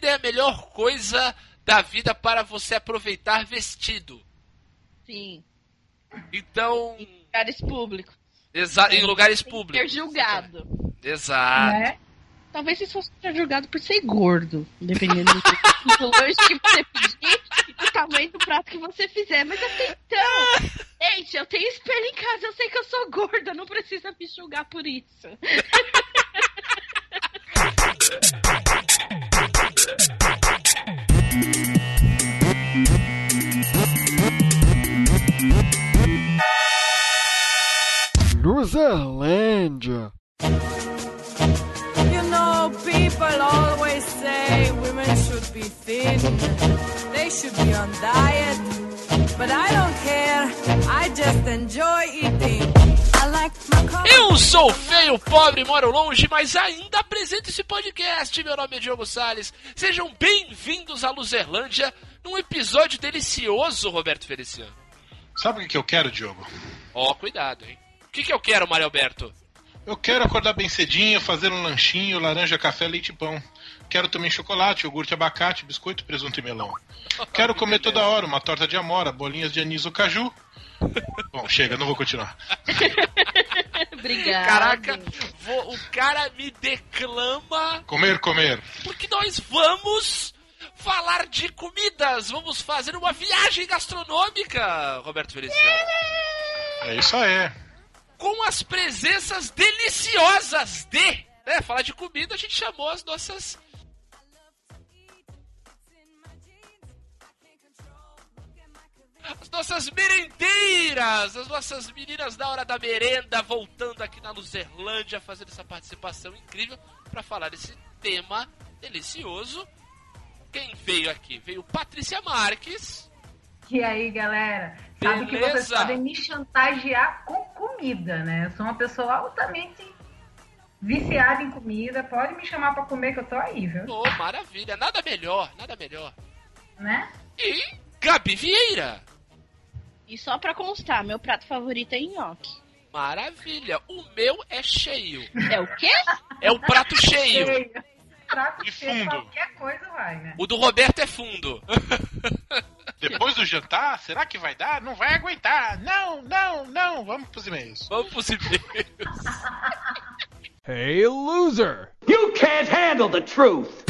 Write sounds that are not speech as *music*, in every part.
comida é a melhor coisa da vida para você aproveitar vestido. Sim. Então. Em lugares públicos. Exa em lugares públicos. Ser julgado. Exato. É? Talvez se fosse ser julgado por ser gordo, dependendo do, do lanche que você pedir e do tamanho do prato que você fizer. Mas até então, *laughs* gente, eu tenho espelho em casa, eu sei que eu sou gorda, não precisa me julgar por isso. *laughs* Luzerlândia. You know, people always say women should be thin, they should be on diet. But I don't care, I just enjoy eating. Eu sou feio, pobre, moro longe, mas ainda apresento esse podcast. Meu nome é Diogo Salles. Sejam bem-vindos à Luzerlândia, num episódio delicioso, Roberto Feliciano. Sabe o que eu quero, Diogo? Ó, oh, cuidado, hein? O que, que eu quero, Mário Alberto? Eu quero acordar bem cedinho, fazer um lanchinho, laranja, café, leite e pão. Quero também chocolate, iogurte, abacate, biscoito, presunto e melão. *laughs* Quero comer toda hora uma torta de amora, bolinhas de anis ou caju. Bom, chega, não vou continuar. *laughs* Obrigada. Caraca, vou, o cara me declama. Comer, comer. Porque nós vamos falar de comidas. Vamos fazer uma viagem gastronômica, Roberto Feliciano. É isso aí com as presenças deliciosas de. Né, falar de comida, a gente chamou as nossas. As nossas merendeiras, as nossas meninas da hora da merenda, voltando aqui na Luzerlândia, fazendo essa participação incrível para falar desse tema delicioso. Quem veio aqui? Veio Patrícia Marques. E aí, galera? Sabe que vocês podem me chantagear com comida, né? Eu sou uma pessoa altamente viciada em comida. Pode me chamar para comer que eu tô aí, viu? Oh, maravilha. Nada melhor, nada melhor. Né? E Gabi Vieira. E só pra constar, meu prato favorito é nhoque. Maravilha. O meu é cheio. É o quê? É o prato cheio. cheio. Prato de cheio, fundo. qualquer coisa vai, né? O do Roberto é fundo. *laughs* Depois do jantar, será que vai dar? Não vai aguentar. Não, não, não. Vamos pros e-mails. Vamos pros e-mails. hey, loser! You can't handle the truth!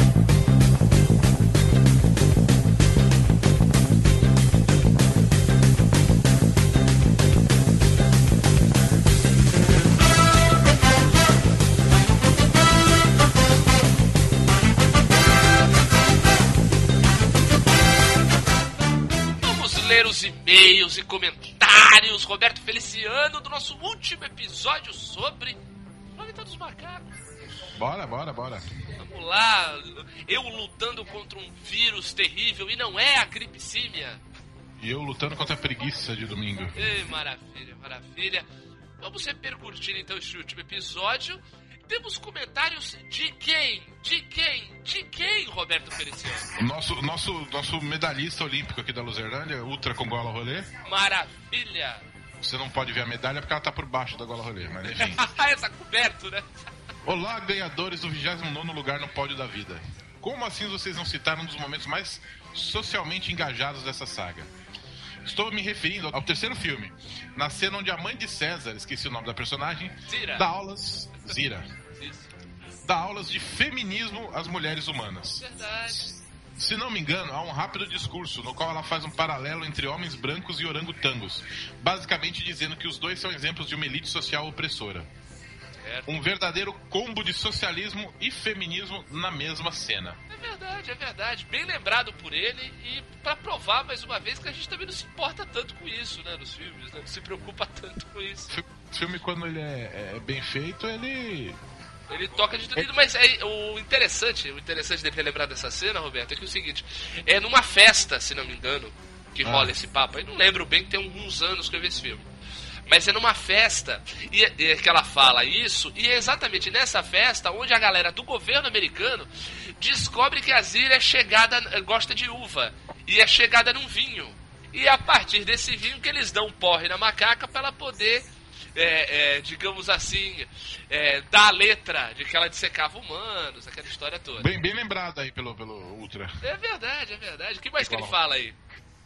Os e-mails e comentários. Roberto Feliciano, do nosso último episódio sobre Planeta dos Macacos. Bora, bora, bora. Vamos lá. Eu lutando contra um vírus terrível e não é a gripsímia. E eu lutando contra a preguiça de domingo. Ei, maravilha, maravilha. Vamos repercutir então este último episódio temos comentários de quem? De quem? De quem, Roberto Feliciano? Nosso, nosso, nosso medalhista olímpico aqui da Luzerlândia, Ultra com gola rolê. Maravilha! Você não pode ver a medalha porque ela tá por baixo da gola rolê, mas enfim. *laughs* Essa coberto, né? Olá, ganhadores do 29 lugar no pódio da vida. Como assim vocês não citaram um dos momentos mais socialmente engajados dessa saga? Estou me referindo ao terceiro filme, na cena onde a mãe de César, esqueci o nome da personagem, Zira. dá aulas. Zira. Dá aulas de feminismo às mulheres humanas. Verdade. Se não me engano, há um rápido discurso no qual ela faz um paralelo entre homens brancos e orangotangos, basicamente dizendo que os dois são exemplos de uma elite social opressora. Um verdadeiro combo de socialismo e feminismo na mesma cena. É verdade, é verdade. Bem lembrado por ele e para provar mais uma vez que a gente também não se importa tanto com isso, né, nos filmes, né? Não se preocupa *laughs* tanto com isso. O filme, quando ele é, é bem feito, ele ele toca de tudo, mas é, o interessante, o interessante dele ter lembrado dessa cena, Roberto, é que é o seguinte, é numa festa, se não me engano, que ah. rola esse papo. Eu não lembro bem que tem alguns anos que eu vi esse filme. Mas é numa festa e, e, que ela fala isso, e é exatamente nessa festa onde a galera do governo americano descobre que a Zira é chegada, gosta de uva, e é chegada num vinho. E é a partir desse vinho que eles dão um porre na macaca para ela poder é, é, digamos assim, é, da letra de que ela dissecava humanos, aquela história toda. Bem, bem lembrado aí pelo, pelo Ultra. É verdade, é verdade. O que mais que ele fala aí?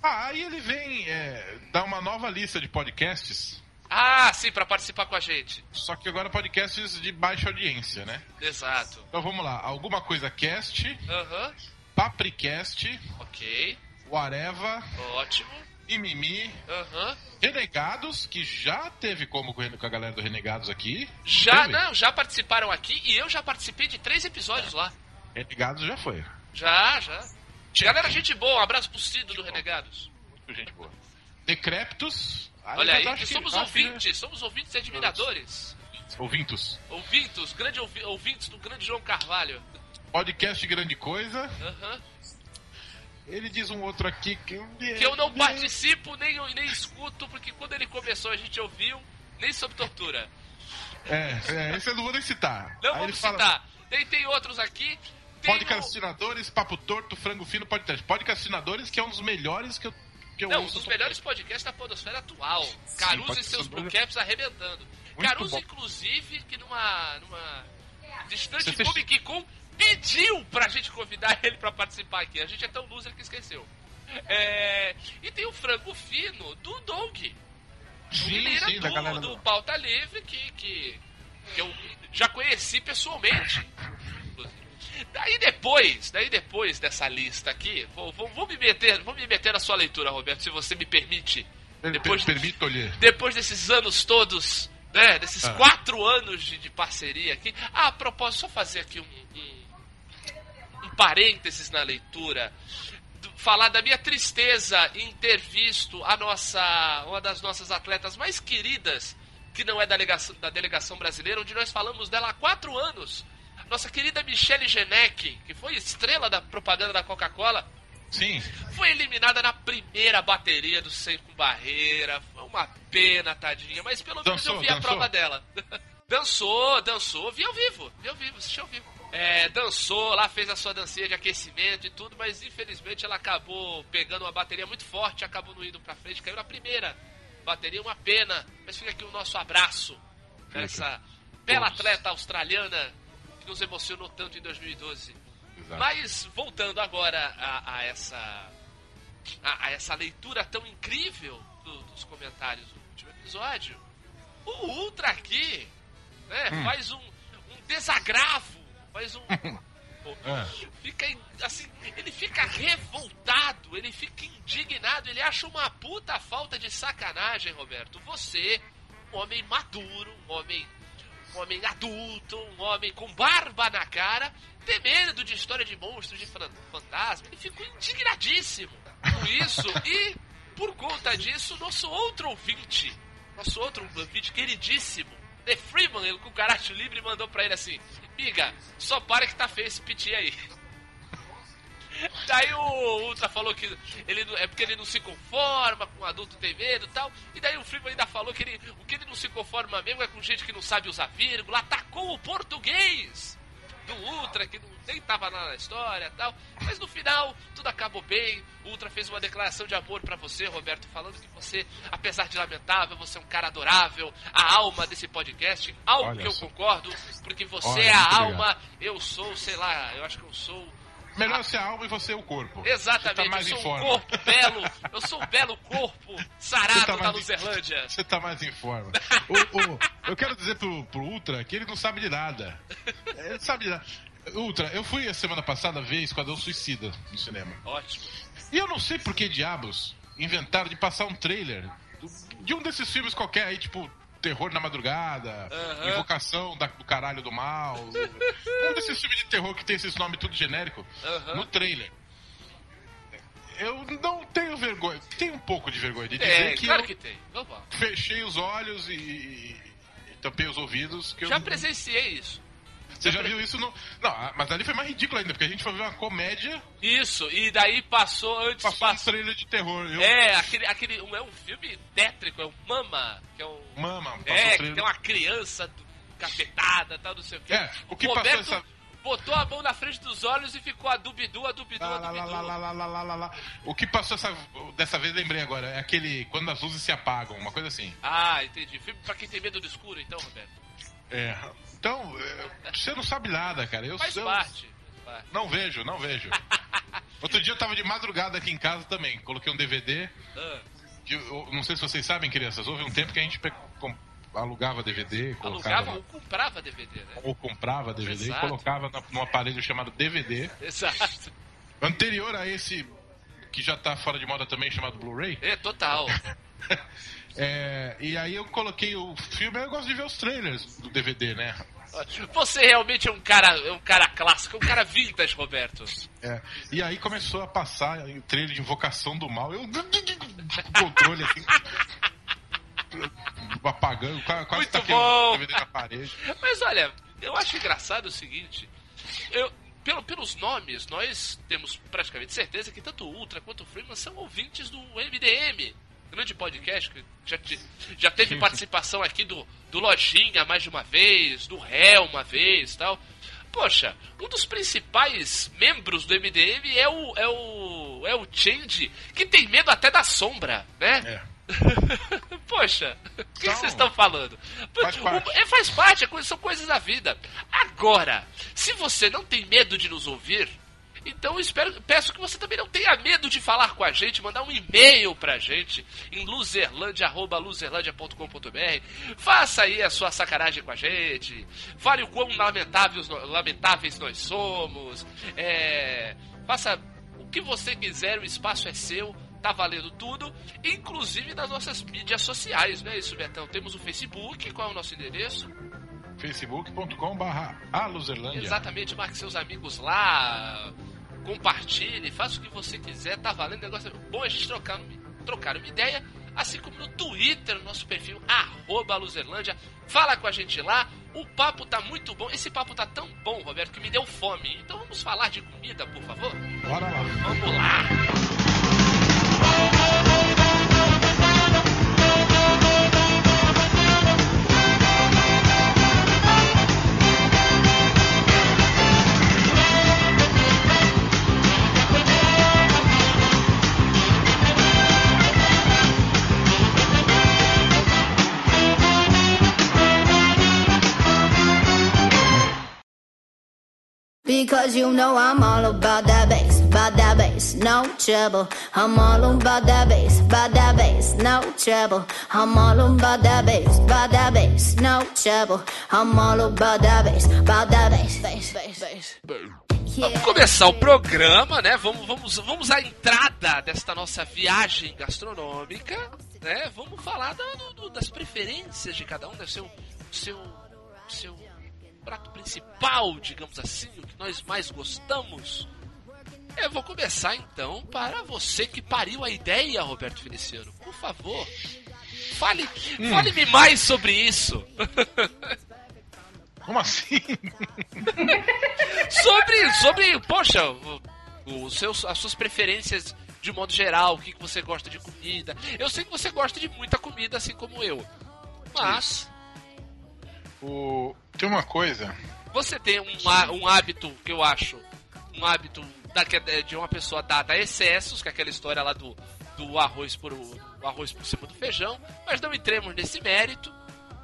Ah, aí ele vem é, dar uma nova lista de podcasts. Ah, sim, para participar com a gente. Só que agora podcasts de baixa audiência, né? Exato. Então vamos lá. Alguma coisa cast. Aham. Uhum. Papricast. Ok. Whatever. Ótimo. Mimimi. Uhum. Renegados, que já teve como com a galera do Renegados aqui. Já, teve? não, já participaram aqui e eu já participei de três episódios lá. Renegados já foi. Já, já. Galera, gente boa, um abraço pro Cido do Renegados. Muito gente boa. Decréptos. Olha aí, que somos ouvintes, que... somos ouvintes e admiradores. Ouvintos. Ouvintos, grande ouvi ouvintes do grande João Carvalho. Podcast Grande Coisa. Aham. Uhum. Ele diz um outro aqui que, que eu não participo nem, nem escuto, porque quando ele começou a gente ouviu, nem sobre tortura. É, é esse eu não vou nem citar. Não Aí vamos citar. Fala... Tem, tem outros aqui. Podcastinadores, no... Papo Torto, Frango Fino, Podcast. Podcastinadores, que é um dos melhores que eu, que eu Não, um dos melhores podcasts da podosfera atual. Caruso Sim, e seus bluecaps arrebentando. Muito Caruso, bom. inclusive, que numa, numa distante Você Comic Con pediu pra gente convidar ele pra participar aqui. A gente é tão loser que esqueceu. É... E tem o frango fino do Doug. Sim, sim, do, galera... do Pauta Livre, que, que, que eu já conheci pessoalmente. Daí depois, daí depois dessa lista aqui, vou, vou, vou, me meter, vou me meter na sua leitura, Roberto, se você me permite. Depois, permito lhe. Depois desses anos todos, né, desses ah. quatro anos de, de, parceria aqui. Ah, a propósito, só fazer aqui um, um parênteses na leitura. Falar da minha tristeza em ter visto a nossa, uma das nossas atletas mais queridas, que não é da delegação, da delegação brasileira, onde nós falamos dela há quatro anos, nossa querida Michelle Genek, que foi estrela da propaganda da Coca-Cola, Sim. Foi eliminada na primeira bateria do Sem com Barreira. Foi uma pena, tadinha. Mas pelo menos eu vi dançou. a prova dela. *laughs* dançou, dançou. Vi ao vivo. Vi ao vivo, assisti ao vivo. É, dançou lá, fez a sua dancinha de aquecimento e tudo, mas infelizmente ela acabou pegando uma bateria muito forte, acabou não indo pra frente, caiu na primeira bateria, uma pena. Mas fica aqui o nosso abraço pra essa bela atleta australiana que nos emocionou tanto em 2012. Exato. Mas voltando agora a, a essa a, a, essa leitura tão incrível do, dos comentários do último episódio, o Ultra aqui né, hum. faz um, um desagravo, faz um *laughs* fica assim, ele fica revoltado, ele fica indignado, ele acha uma puta falta de sacanagem, Roberto. Você, um homem maduro, um homem um homem adulto, um homem com barba na cara, ter medo de história de monstros, de fantasma. Ele ficou indignadíssimo com isso. *laughs* e, por conta disso, nosso outro ouvinte, nosso outro ouvinte queridíssimo, The Freeman, ele com o Karate Livre, mandou pra ele assim: Miga, só para que tá feio esse piti aí. Daí o Ultra falou que ele é porque ele não se conforma com adulto tem medo e tal. E daí o Freeman ainda falou que ele, o que ele não se conforma mesmo é com gente que não sabe usar vírgula. Atacou o português do Ultra, que não, nem tava lá na história tal. Mas no final, tudo acabou bem. O Ultra fez uma declaração de amor para você, Roberto, falando que você, apesar de lamentável, você é um cara adorável, a alma desse podcast. Algo Olha que eu só. concordo, porque você Olha, é a alma, obrigado. eu sou, sei lá, eu acho que eu sou Melhor ser a alma e você é o corpo. Exatamente, tá mais eu sou um corpo belo, eu sou um belo corpo sarado tá da Luzerlândia. *laughs* Você tá mais em forma. *laughs* o, o, eu quero dizer pro, pro Ultra que ele não sabe de nada. Ele não sabe de nada. Ultra, eu fui a semana passada ver Esquadrão Suicida no cinema. Ótimo. E eu não sei por que diabos inventaram de passar um trailer de um desses filmes qualquer aí, tipo terror na madrugada, uhum. invocação da, do caralho do mal. um desses filmes de terror que tem esses nomes tudo genérico uhum. no trailer. Eu não tenho vergonha, tenho um pouco de vergonha de dizer é, que claro eu que tem. fechei os olhos e, e, e tampei os ouvidos. Que Já eu... presenciei isso. Você já viu isso no. Não, mas ali foi mais ridículo ainda, porque a gente foi ver uma comédia. Isso, e daí passou antes. Passou passou... um trailer de terror. Eu... É, aquele, aquele. É um filme tétrico, é o Mama, que é um. Mama, É, que tem uma criança cafetada tal, não sei o quê. É, o que Roberto passou essa. Botou a mão na frente dos olhos e ficou a dubidu, a dubidu, a dubidu. Lá, lá, lá, lá, O que passou essa, dessa vez, lembrei agora, é aquele quando as luzes se apagam, uma coisa assim. Ah, entendi. Filme pra quem tem medo do escuro, então, Roberto. É. Então, é, você não sabe nada, cara. Eu faz, sou... parte. Não vejo, não vejo. *laughs* Outro dia eu tava de madrugada aqui em casa também. Coloquei um DVD. Ah. Não sei se vocês sabem, crianças. Houve um tempo que a gente alugava DVD. Alugava ou comprava DVD, né? Ou comprava DVD Exato. e colocava num aparelho chamado DVD. Exato. Anterior a esse, que já tá fora de moda também, chamado Blu-ray. É, total. *laughs* é, e aí eu coloquei o filme, eu gosto de ver os trailers do DVD, né? Você realmente é um cara, é um cara clássico, um cara vintage, Roberto. É. E aí começou a passar o trailer de Invocação do Mal. Eu *laughs* controle assim. apagando, quase Muito tá bom. na parede. Mas olha, eu acho engraçado o seguinte. Eu, pelo, pelos nomes, nós temos praticamente certeza que tanto o Ultra quanto o Freeman são ouvintes do MDM grande podcast, que já, já teve participação aqui do, do Lojinha mais de uma vez, do Réu uma vez tal. Poxa, um dos principais membros do MDM é o, é o, é o Change, que tem medo até da sombra, né? É. *laughs* Poxa, o que vocês estão falando? Faz parte. É, faz parte, é são coisas da vida. Agora, se você não tem medo de nos ouvir, então espero, peço que você também não tenha medo de falar com a gente, mandar um e-mail pra gente em luzerlandia.luzerlandia.com.br. Faça aí a sua sacanagem com a gente. Fale o quão lamentáveis, lamentáveis nós somos. É, faça o que você quiser, o espaço é seu tá valendo tudo, inclusive nas nossas mídias sociais, não é isso, Betão? Temos o Facebook, qual é o nosso endereço? facebook.com.br aluzerlândia. Exatamente, marque seus amigos lá, compartilhe, faça o que você quiser, tá valendo negócio. Bom a gente trocar, trocar uma ideia, assim como no Twitter, no nosso perfil, arroba Luzerlândia. Fala com a gente lá, o papo tá muito bom. Esse papo tá tão bom, Roberto, que me deu fome. Então vamos falar de comida, por favor? Bora lá. Vamos lá. Because you know I'm all about that bass, about that bass, no trouble. I'm all about that bass, about that bass, no trouble. I'm all about that bass, about that bass, no trouble. I'm all about that bass, about that bass, bass, bass, bass. Vamos começar o programa, né? Vamos, vamos, vamos à entrada desta nossa viagem gastronômica, né? Vamos falar do, do, das preferências de cada um, né? Seu, seu, seu prato principal, digamos assim, o que nós mais gostamos. Eu vou começar então para você que pariu a ideia, Roberto Feliciano. Por favor, fale, hum. fale-me mais sobre isso. Como assim? sobre, sobre, poxa, os seus, as suas preferências de modo geral, o que, que você gosta de comida. Eu sei que você gosta de muita comida, assim como eu. Mas. O, tem uma coisa. Você tem um, um hábito que eu acho. Um hábito da, é de uma pessoa dada a excessos, que é aquela história lá do, do arroz por o, arroz por cima do feijão, mas não entremos nesse mérito.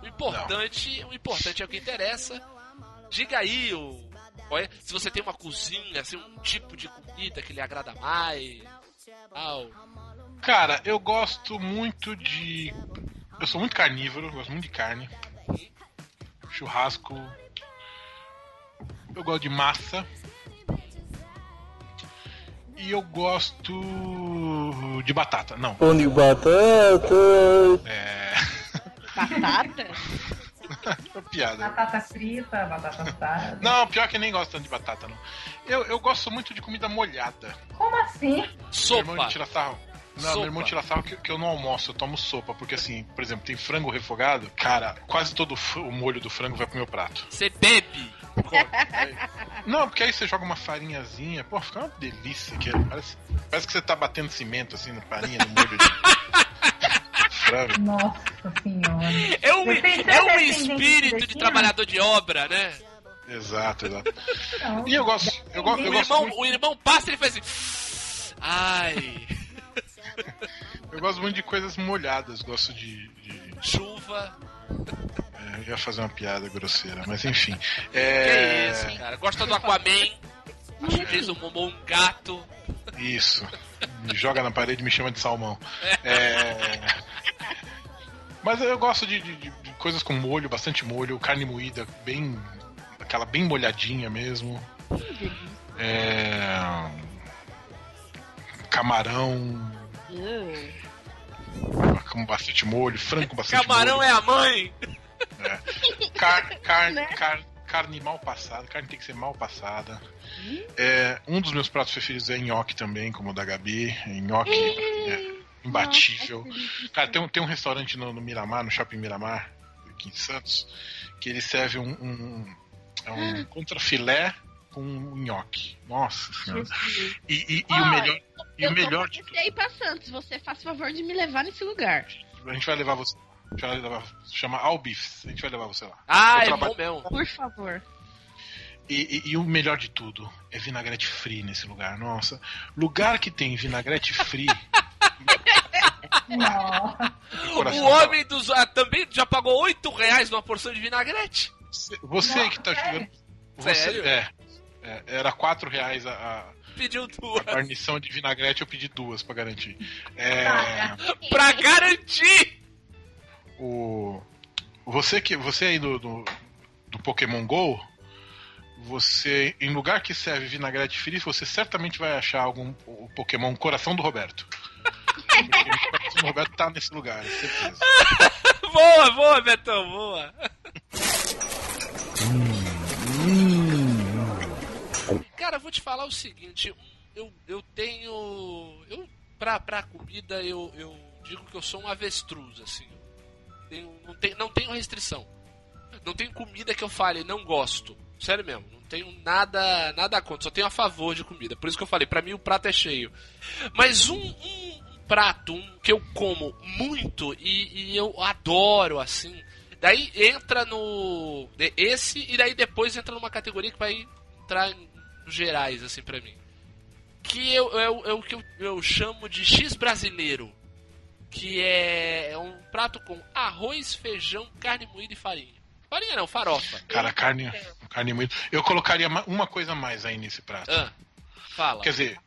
O importante, o importante é o que interessa. Diga aí o, se você tem uma cozinha, assim, um tipo de comida que lhe agrada mais. Tal. Cara, eu gosto muito de. Eu sou muito carnívoro, gosto muito de carne churrasco. Eu gosto de massa. E eu gosto de batata. Não. Pão de batata. É. Batata? *laughs* piada. Batata frita, batata assada. Não, pior que nem gosto tanto de batata, não. Eu, eu gosto muito de comida molhada. Como assim? Sopa. Meu irmão tira sarro. Não, sopa. meu irmão tira sarro que, que, eu não almoço, eu tomo sopa. Porque assim, por exemplo, tem frango refogado, cara, quase todo o molho do frango vai pro meu prato. Você bebe! Não, porque aí você joga uma farinhazinha, pô, fica uma delícia. Que parece, parece que você tá batendo cimento assim na farinha, no molho de frango. Nossa senhora. É um, é um espírito de trabalhador de obra, né? Exato, exato. Não, e eu gosto. Eu, go, eu o, gosto irmão, muito... o irmão passa e ele faz assim. Ai. Eu gosto muito de coisas molhadas, gosto de. de... Chuva. É, eu ia fazer uma piada grosseira, mas enfim. É... Que é isso, cara? Gosta do Aquaman? Acho que fez um, um gato. Isso. Me joga na parede e me chama de salmão. É... Mas eu gosto de, de, de, coisas com molho, bastante molho, carne moída, bem. aquela bem molhadinha mesmo. É... Camarão. Com bastante molho, frango com bastante Camarão molho. é a mãe! É. Car, car, Né? car, carne mal passada, carne tem que ser mal passada. É, um dos meus pratos preferidos é nhoque também, como o da Gabi. Nhoque é imbatível. Cara, tem um, tem um restaurante no, no Miramar, no Shopping Miramar, aqui em Santos, que ele serve um, um, é um contrafilé com um nhoque. Nossa senhora. E, e- e o melhor, e eu o melhor de pra ir pra Santos. Você faz favor de me levar nesse lugar. A gente vai levar você. A gente vai levar, chama Albifs. A gente vai levar você lá. Ah, Eu é bom mesmo. Por favor. E, e- e o melhor de tudo é vinagrete free nesse lugar. Nossa, lugar que tem vinagrete free. *laughs* O homem dos. ah, também já pagou 8 reais numa porção de vinagrete. Você, você que tá jogando. Você, Sério? é, é, Era 4 reais a, a Pediu duas. guarnição de vinagrete, eu pedi duas pra garantir. É, *laughs* Pra garantir! o, você, que, você aí do, do, do Pokémon GO. Você, em lugar que serve vinagrete free, você certamente vai achar algum o Pokémon Coração do Roberto. Porque *laughs* o Coração do Roberto tá nesse lugar, certeza. *laughs* Boa, boa, Betão, boa. Cara, vou te falar o seguinte, eu, eu tenho. Eu, pra, pra comida, eu, eu digo que eu sou um avestruz, assim. Tenho- não, tenho, não tenho restrição. Não tenho comida que eu fale, não gosto. Sério mesmo, não tenho nada nada contra, só tenho a favor de comida. Por isso que eu falei, pra mim o prato é cheio. Mas um, um prato um, que eu como muito e, e eu adoro, assim. Daí entra no. Esse, e daí depois entra numa categoria que vai entrar em gerais, assim, pra mim. Que eu, é, o- é o que eu, eu chamo de X brasileiro. Que é, é um prato com arroz, feijão, carne moída e farinha. Farinha não, farofa. Cara, carne, carne muito. Eu colocaria ma- uma coisa a mais aí nesse prato. Ah, fala. Quer dizer,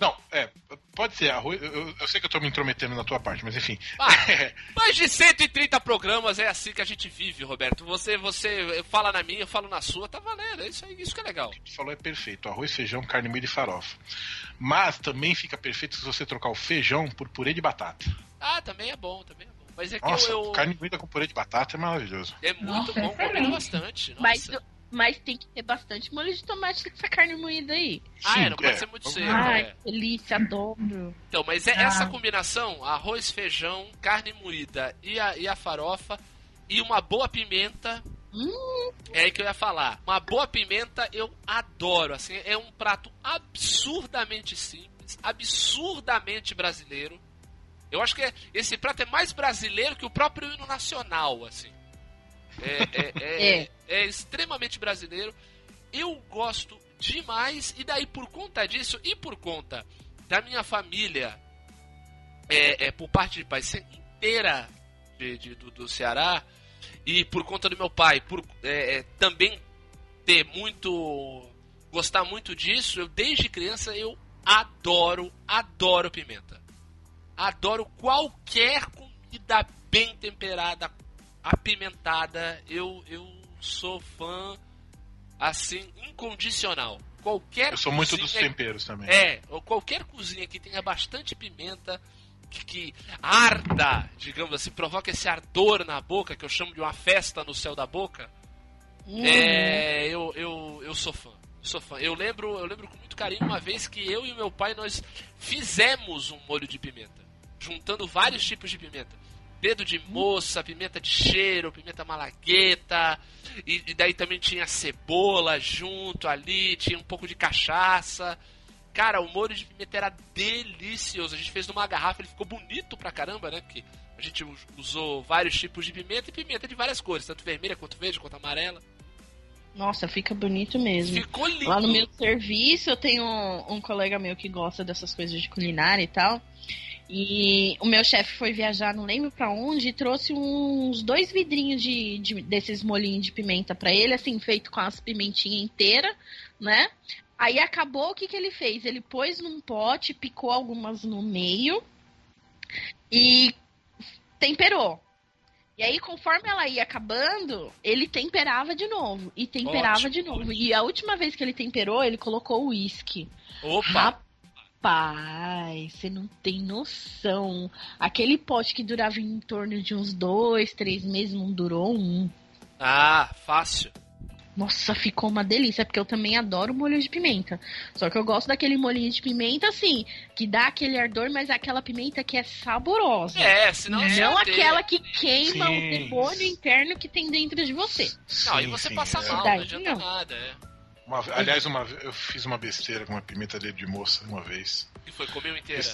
não, é, pode ser arroz. Eu, eu sei que eu tô me intrometendo na tua parte, mas enfim. Ah, *laughs* mais de 130 programas é assim que a gente vive, Roberto. Você você fala na minha, eu falo na sua, tá valendo. É isso, aí, isso que é legal. tu falou é perfeito: arroz, feijão, carne moída e farofa. Mas também fica perfeito se você trocar o feijão por purê de batata. Ah, também é bom, também é bom. Mas é que Nossa, eu, eu- carne moída com purê de batata é maravilhoso. é muito Nossa, bom, combina excelente. bastante. Nossa. Mas, mas tem que ter bastante molho de tomate nessa carne moída aí. ah, é, não pode é. ser muito seco. Ai, é. que delícia, adoro. Então, mas é Ah. essa combinação, arroz, feijão, carne moída e a, e a farofa e uma boa pimenta. Hum, É aí que eu ia falar. Uma boa pimenta eu adoro. Assim, é um prato absurdamente simples, absurdamente brasileiro. Eu acho que é- esse prato é mais brasileiro que o próprio hino nacional, assim. É, é, é, *laughs* É. é extremamente brasileiro. Eu gosto demais, e daí por conta disso, e por conta da minha família, é, é, por parte de pai, ser inteira de, de- do, do Ceará, e por conta do meu pai, por também ter muito. gostar muito disso, eu desde criança eu adoro, adoro pimenta. Adoro qualquer comida bem temperada, apimentada. Eu, eu sou fã assim, incondicional. Qualquer Eu sou muito dos temperos também. é, ou qualquer cozinha que tenha bastante pimenta, que, que arda, digamos assim, provoca esse ardor na boca, que eu chamo de uma festa no céu da boca, hum. é, eu, eu, eu sou fã. Sou fã. Eu lembro, eu lembro com muito carinho uma vez que eu e meu pai nós fizemos um molho de pimenta, juntando vários tipos de pimenta. Dedo de moça, pimenta de cheiro, pimenta malagueta, e, e daí também tinha cebola junto ali, tinha um pouco de cachaça. Cara, o molho de pimenta era delicioso. A gente fez numa garrafa, ele ficou bonito pra caramba, né? Porque a gente us- usou vários tipos de pimenta e pimenta de várias cores, tanto vermelha quanto verde, quanto amarela. Nossa, fica bonito mesmo. Ficou lindo. Lá no meu serviço, eu tenho um, um colega meu que gosta dessas coisas de culinária e tal. E o meu chefe foi viajar, não lembro pra onde, e trouxe uns dois vidrinhos de, de- desses molhinhos de pimenta pra ele, assim, feito com as pimentinhas inteiras, né? Aí acabou, o que, que ele fez? Ele pôs num pote, picou algumas no meio e temperou. E aí, conforme ela ia acabando, ele temperava de novo. E temperava Ótimo. de novo. E a última vez que ele temperou, ele colocou uísque. Opa! Rapaz, você não tem noção. Aquele pote que durava em torno de uns dois, três meses, não durou um. Ah, fácil. Nossa, ficou uma delícia, porque eu também adoro molho de pimenta. Só que eu gosto daquele molhinho de pimenta, assim, que dá aquele ardor, mas é aquela pimenta que é saborosa. É, senão Não é aquela que queima sim. o demônio interno que tem dentro de você. Sim, não, e você sim, passa é. mal, não adianta não. nada, é. Uma, aliás, uma, eu fiz uma besteira com uma pimenta dele de moça uma vez. E foi, comeu inteira?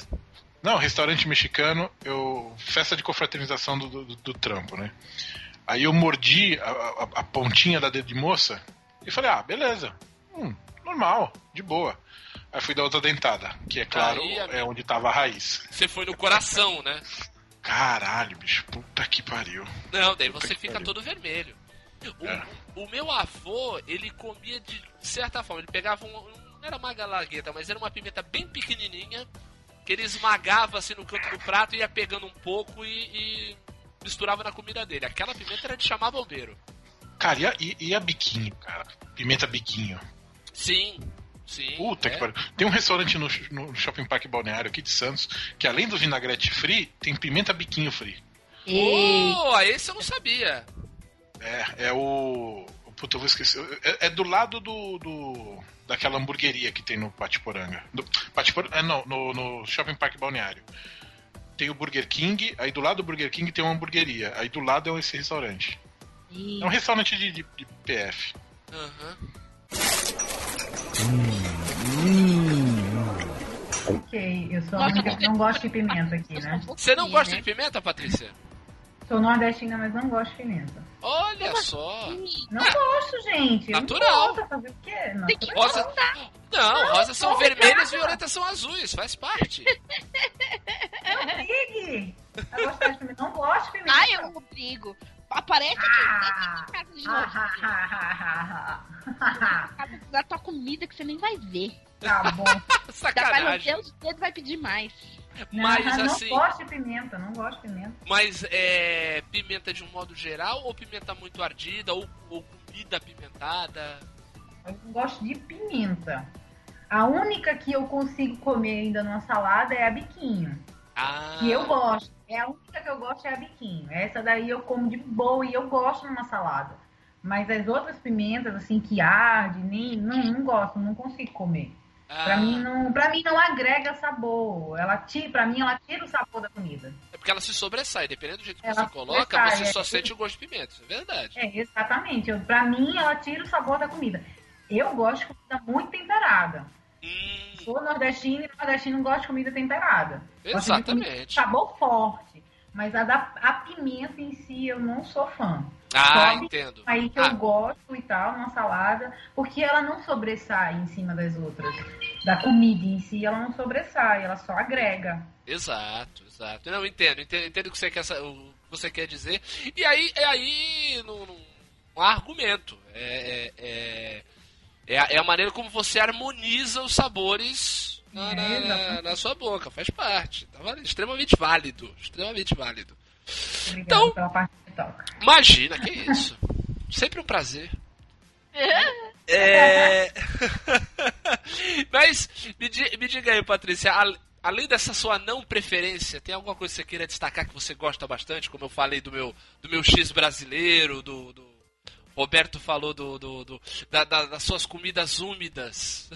Não, restaurante mexicano, eu festa de confraternização do, do, do trampo, né? Aí eu mordi a, a, a, pontinha da dedo de moça e falei, ah, beleza. Hum, normal, de boa. Aí fui dar outra dentada, que é claro, Aí, é onde tava a raiz. Você foi no coração, né? Caralho, bicho, puta que pariu. Não, daí você fica pariu. todo vermelho. É. o, meu avô, ele comia de certa forma, ele pegava um. Não era uma galagueta, mas era uma pimenta bem pequenininha, que ele esmagava assim no canto do prato, ia pegando um pouco e, e misturava na comida dele. Aquela pimenta era de chamar bombeiro. Cara, e a, e, e a biquinho, cara? Pimenta biquinho. Sim, Sim, Puta é. que pariu. Tem um restaurante no, no, Shopping Park Balneário aqui de Santos que além do vinagrete free, tem pimenta biquinho free. Oh, esse eu não sabia. É, é o. Puta, eu vou esquecer. É, é do lado do, do, daquela hamburgueria que tem no Patiporanga. Do, Patiporanga é, não, no, no Shopping Park Balneário tem o Burger King, aí do lado do Burger King tem uma hamburgueria, aí do lado é esse restaurante. É um restaurante de, de, de PF. Uhum. Ok, eu sou Nossa, não gosto de pimenta aqui, né? Você não gosta de pimenta, Patrícia? Sou nordestina, mas não gosto de pimenta. Olha só! Não ah, gosto, gente. Natural. Não fazer o quê? Natural. Rosa... Não, rosas são vermelhas e violetas são azuis, faz parte. Não brigue! Eu gosto de pimenta. Não gosto de pimenta. Ai, eu não brigo. Aparece ah, aqui casa de novo. da tua comida que você nem vai ver. Tá bom. *laughs* Sacanagem. Vai os dedos vai pedir mais. Mas não, assim. Não gosto de pimenta, não gosto de pimenta. Mas é pimenta de um modo geral ou pimenta muito ardida ou, ou comida apimentada? Eu não gosto de pimenta. A única que eu consigo comer ainda numa salada é a biquinho. Ah. Que eu gosto. É a única que eu gosto é a biquinho. Essa daí eu como de boa e eu gosto numa salada. Mas as outras pimentas, assim, que arde, nem, não, não gosto, não consigo comer. Ah. Pra, mim não, pra mim não agrega sabor. Ela tira, pra mim ela tira o sabor da comida. É porque ela se sobressai, dependendo do jeito que ela você coloca, você só é, sente o gosto de pimenta, é verdade. É, exatamente. Eu, pra mim ela tira o sabor da comida. Eu gosto de comida muito temperada. Hum. Sou nordestino e nordestino não gosta de comida temperada. Exatamente. sabor forte. Mas a, da, a pimenta em si eu não sou fã. Ah, entendo. Aí que ah. eu gosto e tal, uma salada, porque ela não sobressai em cima das outras. Da comida em si, ela não sobressai, ela só agrega. Exato, exato. Não, entendo, entendo, entendo o que você quer, o que você quer dizer. E aí, é aí no, no, um argumento. É, é, é, é, a, é a maneira como você harmoniza os sabores na, na, na, na, sua boca, faz parte. Tá extremamente válido. Extremamente válido. Então, pela parte Imagina, que isso. *laughs* Sempre um prazer. *laughs* É... *laughs* Mas me, me, diga aí, Patrícia, além dessa sua não preferência, tem alguma coisa que você queira destacar que você gosta bastante? Como eu falei do meu, do meu X brasileiro, do, do... Roberto falou do, do, do da, da, das suas comidas úmidas.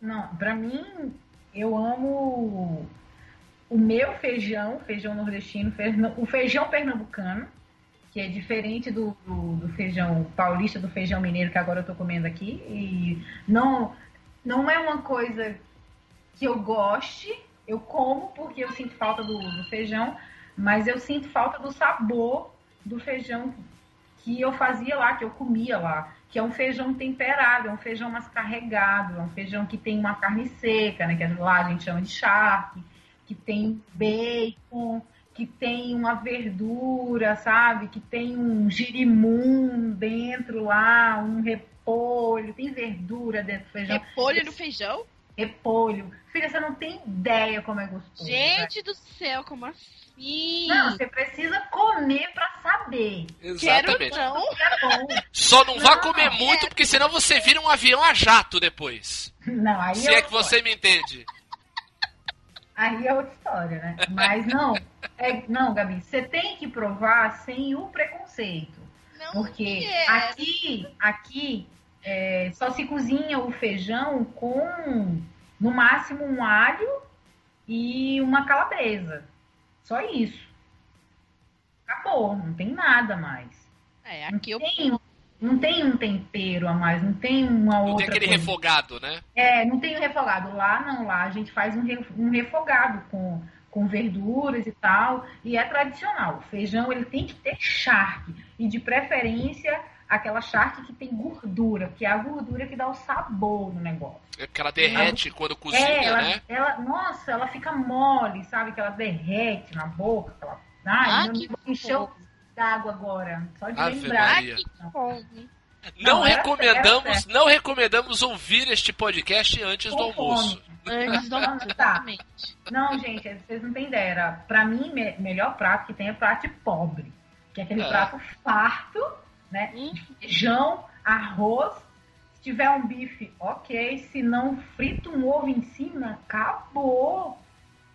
Não, pra mim, eu amo o meu feijão, feijão nordestino, o feijão pernambucano, que é diferente do, do, do, feijão paulista, do feijão mineiro que agora eu tô comendo aqui. E não, não é uma coisa que eu goste, eu como porque eu sinto falta do, do feijão, mas eu sinto falta do sabor do feijão que eu fazia lá, que eu comia lá que é um feijão temperado, é um feijão mais carregado, é um feijão que tem uma carne seca, né, que lá a gente chama de charque, que tem bacon, que tem uma verdura, sabe? Que tem um girimum dentro lá, um repolho, tem verdura dentro do feijão. Repolho no feijão? Repolho. Filha, você não tem ideia como é gostoso. Gente do céu, como assim? Não, você precisa comer pra saber. Exatamente. Quero não. É bom. Só não vá Não, comer muito, porque senão você vira um avião a jato depois. Não, aí Se eu- é que você me entende. Aí é outra história, né? Mas não, é, não, Gabi, você tem que provar sem o preconceito. Não Porque quero. aqui, aqui é, só se cozinha o feijão com, no máximo, um alho e uma calabresa. Só isso. Acabou, não tem nada mais. É, Não aqui eu tem, não tem um tempero a mais, não tem uma Não outra tem aquele coisa. refogado, né? É, não tem o refogado. Lá não, lá a gente faz um, re- um refogado com, com verduras e tal. E é tradicional. O feijão ele tem que ter charque. E de preferência aquela charque que tem gordura, que é a gordura que dá o sabor no negócio. É porque ela derrete quando cozinha, é, ela, né? ela- nossa, ela fica mole, sabe? Que ela derrete na boca. Aquela, ai, Ah, meu que encheu d'água agora. Só de Ave lembrar. Maria. fome. Não, Não, recomendamos, certo. não recomendamos ouvir este podcast antes do Com almoço. fome. Antes do almoço, Tá. exatamente. Não, gente, vocês não têm ideia. Era, pra mim, me- melhor prato que tem é prato de pobre. Que é aquele É. prato farto, né? Hum. Feijão, arroz. Se tiver um bife, ok. Se não, frita um ovo em cima, acabou.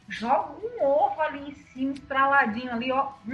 Joga um ovo ali em cima, estraladinho ali, ó. Hum,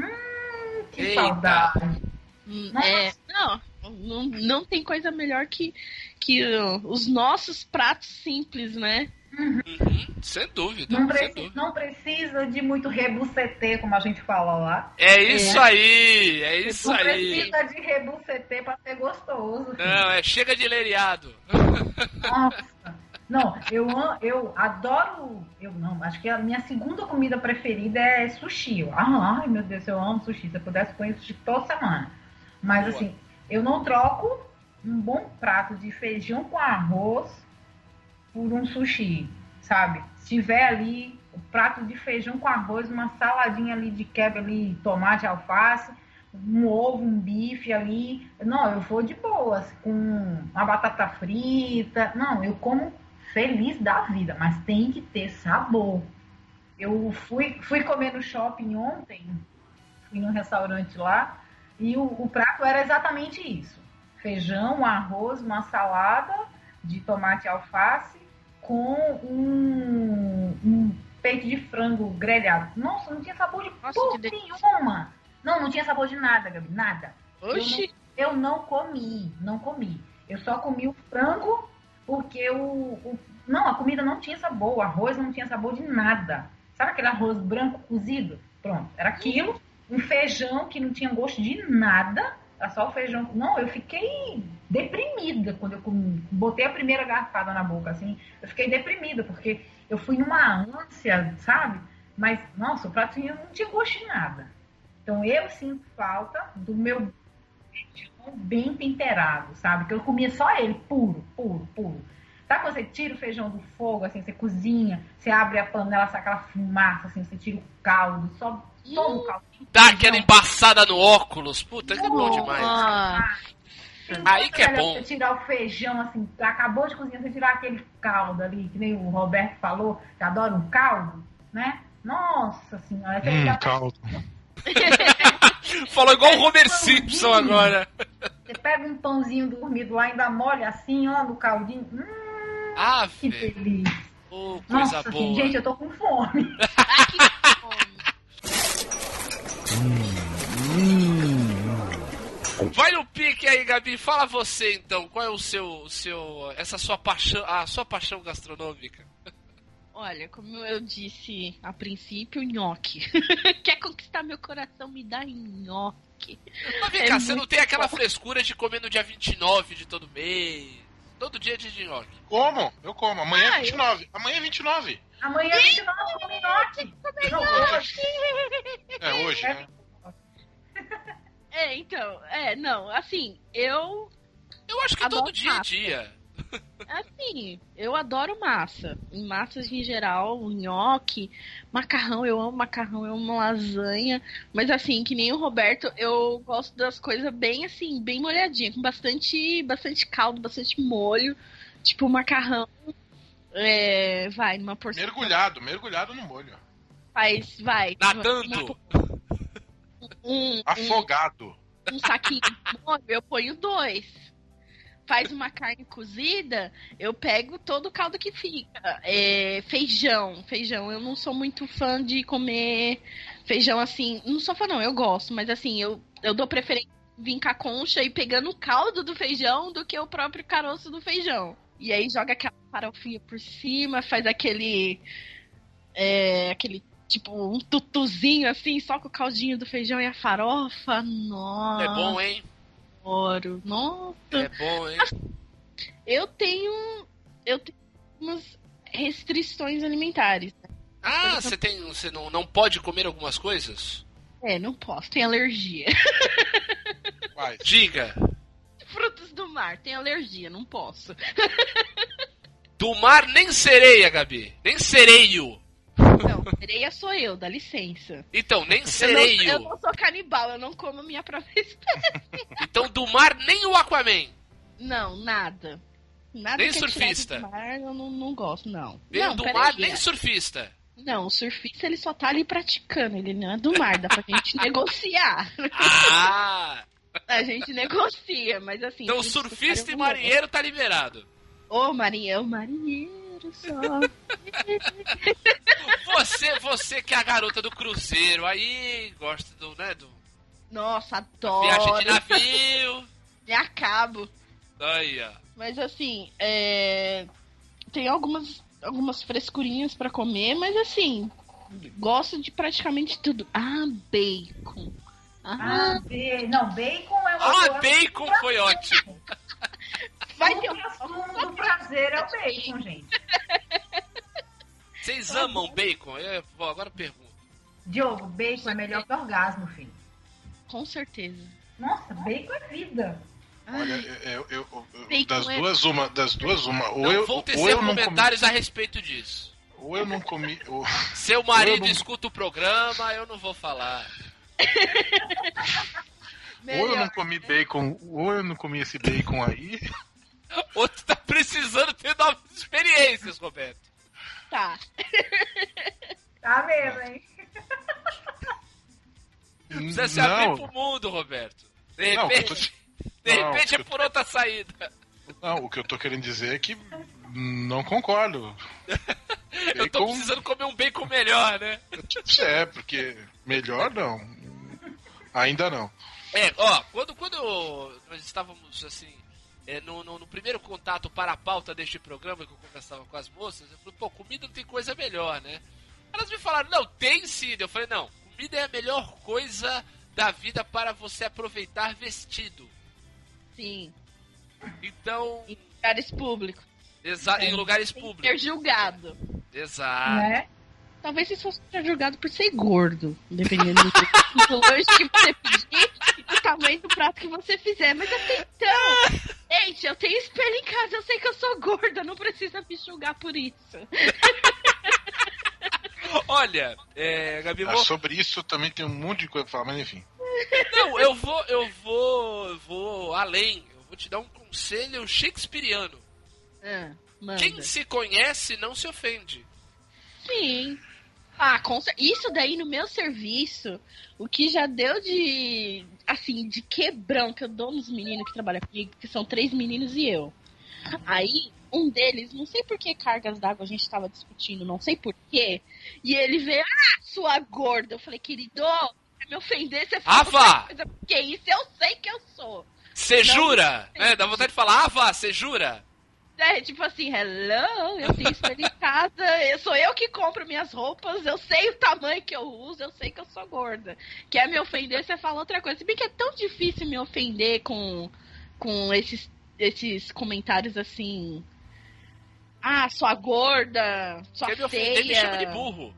que Eita. saudade. Hum. É, não, não, não tem coisa melhor que, que uh, os nossos pratos simples, né? Uhum, sem dúvida, Não, sem preci- dúvida. não precisa de muito rebucetê, como a gente fala lá. É isso aí, é isso não aí. precisa de rebucetê pra ser gostoso. Não, é chega de leriado. Nossa. Não, eu, eu adoro. Eu não, acho que a minha segunda comida preferida é sushi. Ah, ai, meu Deus, eu amo sushi. Se eu pudesse comer sushi toda semana. Mas Boa. assim, eu não troco um bom prato de feijão com arroz por um sushi, sabe? Se tiver ali o prato de feijão com arroz, uma saladinha ali de quebra ali, tomate, alface, um ovo, um bife ali. Não, eu vou de boas, com uma batata frita. Não, eu como feliz da vida, mas tem que ter sabor. Eu fui, fui comer no shopping ontem, fui num restaurante lá, e o, o prato era exatamente isso: feijão, arroz, uma salada de tomate e alface com um, um peito de frango grelhado. Nossa, não tinha sabor de Nossa, porra nenhuma. Não, não tinha sabor de nada, Gabi, nada. Oxi, Eu não comi, não comi. Eu só comi o frango porque o, o- não, a comida não tinha sabor, o arroz não tinha sabor de nada. Sabe aquele arroz branco cozido? Pronto, era aquilo. Um feijão que não tinha gosto de nada, era só o feijão. Não, eu fiquei deprimida quando eu comi. Botei a primeira garfada na boca, assim. Eu fiquei deprimida, porque eu fui numa ânsia, sabe? Mas, nossa, o pratinho não tinha gosto de nada. Então eu sinto falta do meu feijão bem temperado, sabe? Que eu comia só ele, puro, puro, puro. Sabe quando você tira o feijão do fogo, assim, você cozinha, você abre a panela, sai aquela fumaça, assim, você tira o caldo, só toma o caldo. Dá aquela embaçada no óculos. Puta, que bom demais. Ah, Aí que é bom. Você tirar o feijão, assim, acabou de cozinhar, você tirar aquele caldo ali, que nem o Roberto falou, que adora um caldo, né? Nossa senhora, Hum, já- caldo. *laughs* Falou igual o Homer Simpson agora. você pega um pãozinho dormido lá, ainda molha assim, ó, no caldinho. Hum, Ah, que velho. delícia. Ô, coisa Nossa, assim, boa. gente, eu tô com fome. ai, que fome. Vai no pique aí, Gabi. Fala você então. Qual é o seu, o seu, essa sua paixão, a sua paixão gastronômica? Olha, como eu disse a princípio, nhoque. *laughs* Quer conquistar meu coração, me dá nhoque. Mas vem É cá, você não tem aquela bom. frescura de comer no dia 29 de todo mês. Todo dia de nhoque. Como? Eu como. Amanhã Ah, é 29. Amanhã é 29. Amanhã gente não come nhoque. Não, hoje. É hoje, né? É, então, é, não, assim, eu. Eu acho que Adoro todo dia é dia. Assim, eu adoro massa. Em massas em geral, nhoque, macarrão, eu amo macarrão, eu amo lasanha. Mas assim, que nem o Roberto, eu gosto das coisas bem assim, bem molhadinha, com bastante, bastante caldo, bastante molho. Tipo, macarrão. É, vai, numa porção. Mergulhado, mergulhado no molho. Faz, vai. Nadando. Um, um, Afogado. um saquinho de molho, eu ponho dois. Faz uma carne cozida, eu pego todo o caldo que fica. É, feijão, feijão. Eu não sou muito fã de comer feijão assim. Não sou fã, não, eu gosto, mas assim, eu, eu dou preferência em vir com a concha e pegando o caldo do feijão do que o próprio caroço do feijão. E aí joga aquela farofinha por cima, faz aquele. É, aquele tipo um tutuzinho assim, só com o caldinho do feijão e a farofa. Nossa. É bom, hein? Adoro. Nossa. É bom, hein? Eu tenho. Eu tenho umas restrições alimentares. né? Ah, você tem. Você não, não pode comer algumas coisas? É, não posso, tenho alergia. Vai. Diga. Frutos do mar, tenho alergia, não posso. Do mar nem sereia, Gabi. Nem sereio. Não, sereia sou eu, dá licença. Então, nem Eu não, sereio. eu não sou canibal, eu não como minha própria *laughs* espécie. Então, do mar nem o Aquaman. Não, nada. Nada Nem é surfista? do mar, eu não, não gosto, não. Nem não, do mar, é. nem surfista. Não, o surfista ele só tá ali praticando, ele não é do mar, dá pra gente *laughs* negociar. Ah! A gente negocia, mas assim. Então, surfista e marinheiro tá liberado. Ô, marinheiro, marinheiro só. Você, você que é a garota do cruzeiro, aí gosta do, né, do Nossa, adoro. viagem de navio. *laughs* Me acabo. Aí, ó. Mas assim, é... tem algumas, algumas frescurinhas pra comer, mas assim, gosto de praticamente tudo. Ah, bacon. Ah, Ah, be... Não, bacon é uma Ah, bacon foi ótimo. vai O ter um do prazer é o bacon, gente. Vocês amam bacon? Eu vou agora pergunto. Diogo, bacon é melhor que orgasmo, filho. Com certeza. Nossa, bacon é vida. Olha, eu, eu- eu- eu- das é- duas uma, das duas uma, ou Não eu, ou tecer eu não comi, comentários a respeito disso. ou eu não comi, ou, *laughs* Seu marido não- escuta o programa, eu não vou falar. *laughs* ou eu não comi bacon, ou eu não comi esse bacon aí. *laughs* Outro tá precisando ter novas experiências, Roberto. Tá. Tá mesmo, hein? Precisa se não, abrir pro mundo, Roberto. De Não, repente, tô- de não, repente o é eu- por outra saída. não, o que eu tô querendo dizer é que não concordo. *laughs* Eu tô Bacon- precisando comer um bacon melhor, né? É, porque melhor não. Ainda não. É, ó, quando, quando nós estávamos assim, é, no, no, no primeiro contato para a pauta deste programa que eu conversava com as moças, eu falei, pô, comida não tem coisa melhor, né? Elas me falaram, não, tem sim. Eu falei, não, comida é a melhor coisa da vida para você aproveitar vestido. Sim. Então, Em lugares públicos. exa em lugares públicos. ser julgado. Exato. Né? Talvez você fosse julgado por ser gordo, dependendo do tipo que você pedir e do tamanho do prato que você fizer. Mas até então, gente, eu tenho espelho em casa, eu sei que eu sou gorda, não precisa me julgar por isso. Olha, é, Gabi, Ah, vou- sobre isso também tem um monte de coisa pra falar, mas enfim. não, eu vou, eu vou, eu vou além. Eu vou te dar um conselho shakespeariano. Manda. Quem se conhece não se ofende. Sim. Ah, isso daí no meu serviço, o que já deu de, assim, de quebrão que eu dou nos meninos que trabalham comigo, que são três meninos e eu. Aí, um deles, não sei por que cargas d'água a gente tava discutindo, não sei por quê, e ele veio, ah, sua gorda. Eu falei, querido, se me ofender, você fala Ava! coisa, porque isso eu sei que eu sou. Você jura? É, dá vontade de falar, vá, você jura? É, tipo assim, hello, eu tenho espelho em casa, eu, sou eu que compro minhas roupas, eu sei o tamanho que eu uso, eu sei que eu sou gorda. Quer me ofender, você fala outra coisa. Se bem que é tão difícil me ofender com, com esses, esses comentários assim. ah, sua gorda, sua Quer me feia. ofender, me chama de burro.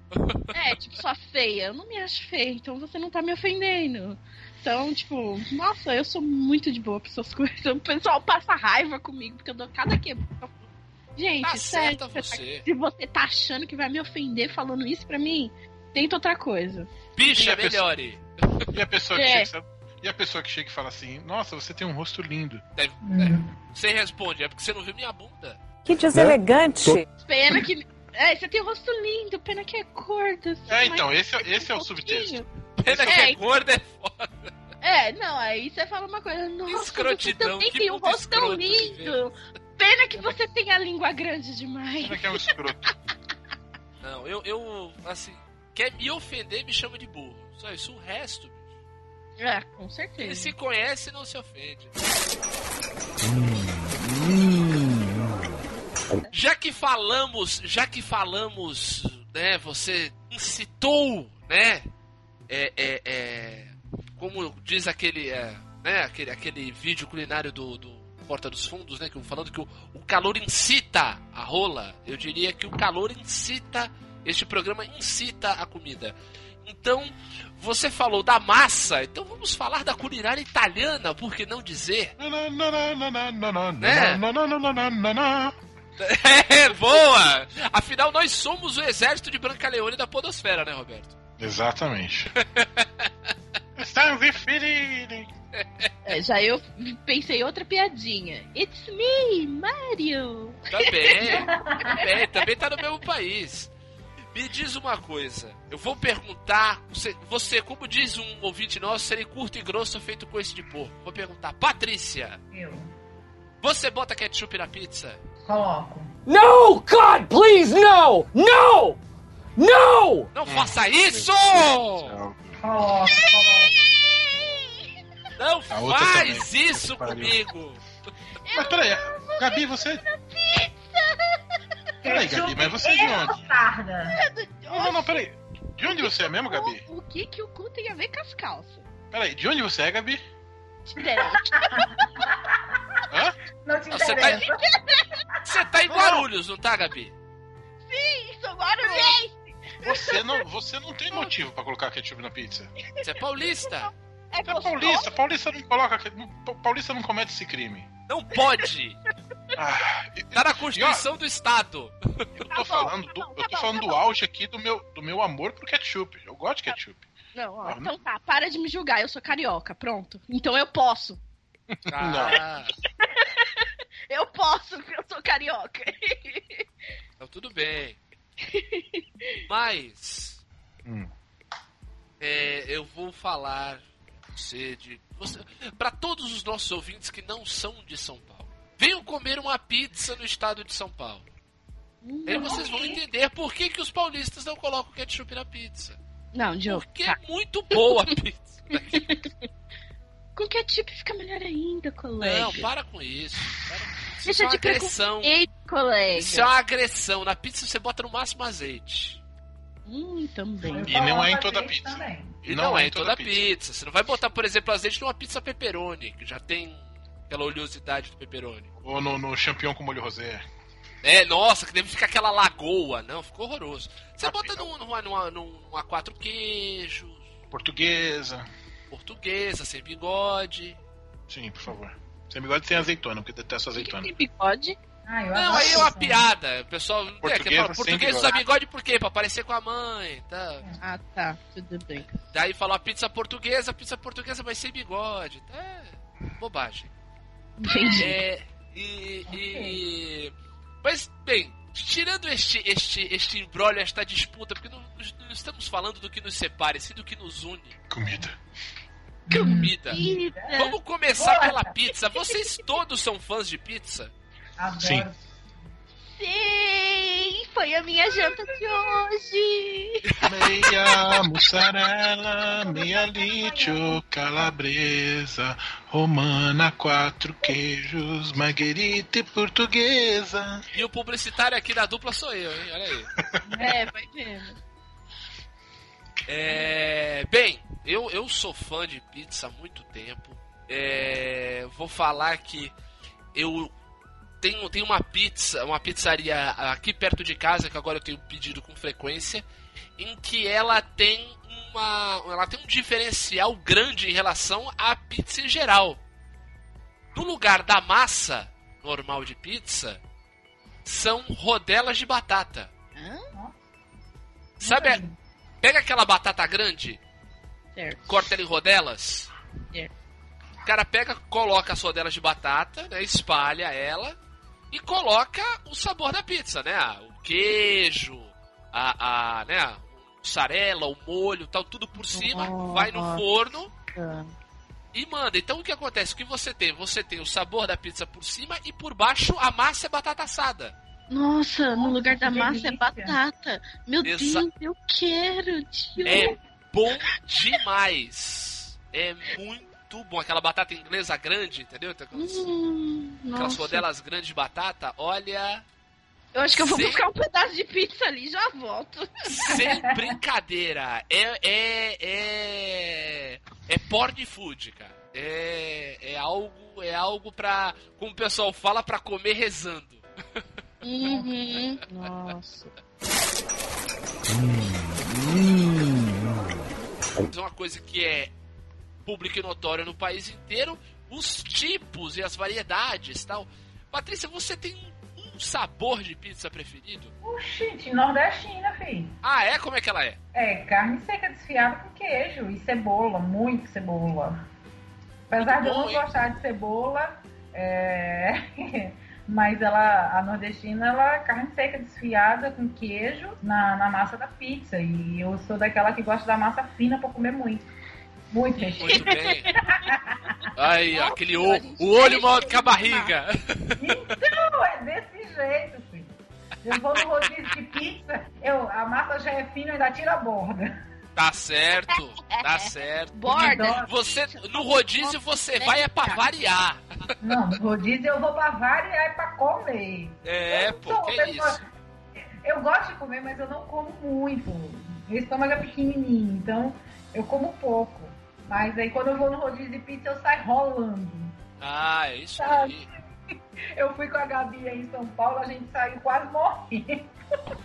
É, tipo, sua feia. Eu não me acho feia, então você não tá me ofendendo. Então, tipo, nossa, eu sou muito de boa pra essas *laughs* coisas. O pessoal passa raiva comigo, porque eu dou cada quebra. Gente, Tá sério, certa você tá- se você tá achando que vai me ofender falando isso pra mim, tenta outra coisa. Bicha, E pessoa- melhore. E a pessoa que É. chega, e a pessoa que chega e fala assim, nossa, você tem um rosto lindo. Deve- Uhum. Você responde, é porque você não viu minha bunda. Que deselegante. Pena que. É, você tem um rosto lindo, pena que é gordo. assim, É, então, esse, é- esse é o subtexto. pouquinho. Pena que É, é gorda é foda. É, não, aí você fala uma coisa, nossa, você também tem um puta rosto tão que lindo. Pena que você tem a língua grande demais. É que é um escroto? Não, eu, eu, assim, quer me ofender, me chama de burro. Só isso, o resto, É, com ele certeza. se conhece e não se ofende. Já que falamos, já que falamos, né, você incitou, né, é, é, é, como diz aquele, é, né, aquele, aquele vídeo culinário do, do Porta dos Fundos, né, que falando que o, o calor incita a rola, eu diria que o calor incita, este programa incita a comida. Então, você falou da massa, então vamos falar da culinária italiana, por que não dizer? Né? É, boa! Afinal, nós somos o exército de Brancaleone da podosfera, né, Roberto? Exatamente. Estamos inferindo. É, já eu pensei outra piadinha. It's me, Mario. Também, *laughs* também, também tá no mesmo país. Me diz uma coisa, eu vou perguntar, você, você como diz um ouvinte nosso, serei curto e grosso feito com esse de porco. Vou perguntar, Patrícia, Eu você bota ketchup na pizza? coloco. No! God, please, no! No! No! Não faça isso! Coloco, coloco. Não faz também. isso comigo! Mas peraí, Gabi, você. Peraí, Gabi, mas você é de onde? mostarda. Não, não, não, peraí. De onde você é mesmo, Gabi? O, que que o cu tem a ver com as calças? Peraí, de onde você é, Gabi? Diferente. Hã? Não te Você tá, interessa. você tá em Guarulhos, não tá, Gabi? Isso agora vem. Você não, você não tem motivo pra colocar ketchup na pizza. Você é paulista. É Você é paulista, paulista não coloca. Paulista não comete esse crime. Não pode! Ah, Tá na Constituição do Estado. eu Tá tô bom, falando tá do, eu tá tô falando tá do bom. auge aqui do meu, do meu amor pro ketchup. Eu gosto de ketchup. Não, ó, Ah, então tá, para de me julgar, eu sou carioca, pronto. Então eu posso. Ah, *laughs* Eu posso, porque eu sou carioca. então tudo bem. *laughs* Mas. Hum. é, eu vou falar você de. Você, para todos os nossos ouvintes que não são de São Paulo. Venham comer uma pizza no estado de São Paulo. Aí vocês vão entender por que, que os paulistas não colocam ketchup na pizza. Não, Diogo. Porque tá. é muito boa a pizza. *laughs* Com ketchup fica melhor ainda, colega. Não, para com isso. Para com isso. Isso Deixa é uma de agressão. Ei, colega. Isso é uma agressão. Na pizza você bota no máximo azeite. Hum, também. E não é em toda pizza. também. E não, é em toda pizza. Você não vai botar, por exemplo, azeite numa pizza pepperoni, que já tem aquela oleosidade do pepperoni. Ou no, no champignon com molho rosé. É, nossa, que deve ficar aquela lagoa. Não, ficou horroroso. Você Ah, bota num- numa, numa, numa quatro queijos, Portuguesa. portuguesa, sem bigode. Sim, por favor. Sem bigode sem azeitona, porque eu detesto azeitona. tem bigode? Ah, eu Não, aí é uma isso. piada. O pessoal é, que Portuguesa fala, português usa bigode por quê? Pra parecer com a mãe, tá? Ah, tá. Tudo bem. Daí falou a pizza portuguesa, pizza portuguesa, mas sem bigode. É bobagem. Entendi. É, e, e- Mas, bem, tirando este, este, este embrólio, esta disputa, porque não, não estamos falando do que nos separa, e sim do que nos une. Comida. Comida. Eita. Vamos começar pela pizza. Vocês todos são fãs de pizza? Adoro. Sim. Sim, foi a minha janta de hoje. Meia mussarela, meia licho, calabresa, romana, quatro queijos, marguerita e portuguesa. E o publicitário aqui da dupla sou eu, hein? Olha aí. É, vai vendo. É, bem, eu, eu sou fã de pizza há muito tempo. É, vou falar que eu tem, tem uma pizza, uma pizzaria aqui perto de casa, que agora eu tenho pedido com frequência, em que ela tem uma. Ela tem um diferencial grande em relação à pizza em geral. No lugar da massa normal de pizza, são rodelas de batata. Sabe? a- Pega aquela batata grande, Certo. corta ela em rodelas. É. O cara pega, coloca as rodelas de batata, né, espalha ela e coloca o sabor da pizza, né? ah, O queijo, a, a né, mussarela, o molho, tal, tudo por cima, vai no forno e manda. Então o que acontece? O que você tem? Você tem o sabor da pizza por cima e por baixo a massa é batata assada. Nossa, no lugar da massa é batata. Meu Exa- Deus, eu quero, tio. É bom demais. É muito bom. Aquela batata inglesa grande, entendeu? Tem Aquelas, Hum, aquelas rodelas grandes de batata. Olha, Eu acho que eu vou Sim. buscar um pedaço de pizza ali e já volto. sem *laughs* brincadeira. É, é, é, é porn food, cara. É, é algo, é algo pra, como o pessoal fala, pra comer rezando. Uhum. Nossa. Mas uma coisa que é pública e notória no país inteiro, os tipos e as variedades tal. Patrícia, você tem um sabor de pizza preferido? Oxi, de nordestina, filho. Ah, é? Como é que ela é? É, carne seca desfiada com queijo e cebola, muito cebola. Apesar Muito de eu não hein? gostar de cebola, é... *laughs* mas ela, a nordestina, ela é carne seca desfiada com queijo na, na massa da pizza. E eu sou daquela que gosta da massa fina pra comer muito. Muito. Muito bem. Aí, ó, aquele o, o olho maior do que a barriga. Então, é desse jeito, filho. Eu vou no rodízio de pizza, eu, a massa já é fina, eu ainda tira a borda. Tá certo, tá certo. Borda. Você, no rodízio você vai é pra variar. Não, no rodízio eu vou pra variar e pra comer. É, Eu pô, sou que isso. Eu gosto de comer, mas eu não como muito. Meu estômago é pequenininho, então eu como pouco. Mas aí quando eu vou no rodízio de pizza, eu saio rolando. Ah, é isso aí. *laughs* Eu fui com a Gabi aí em São Paulo, a gente saiu quase morrendo.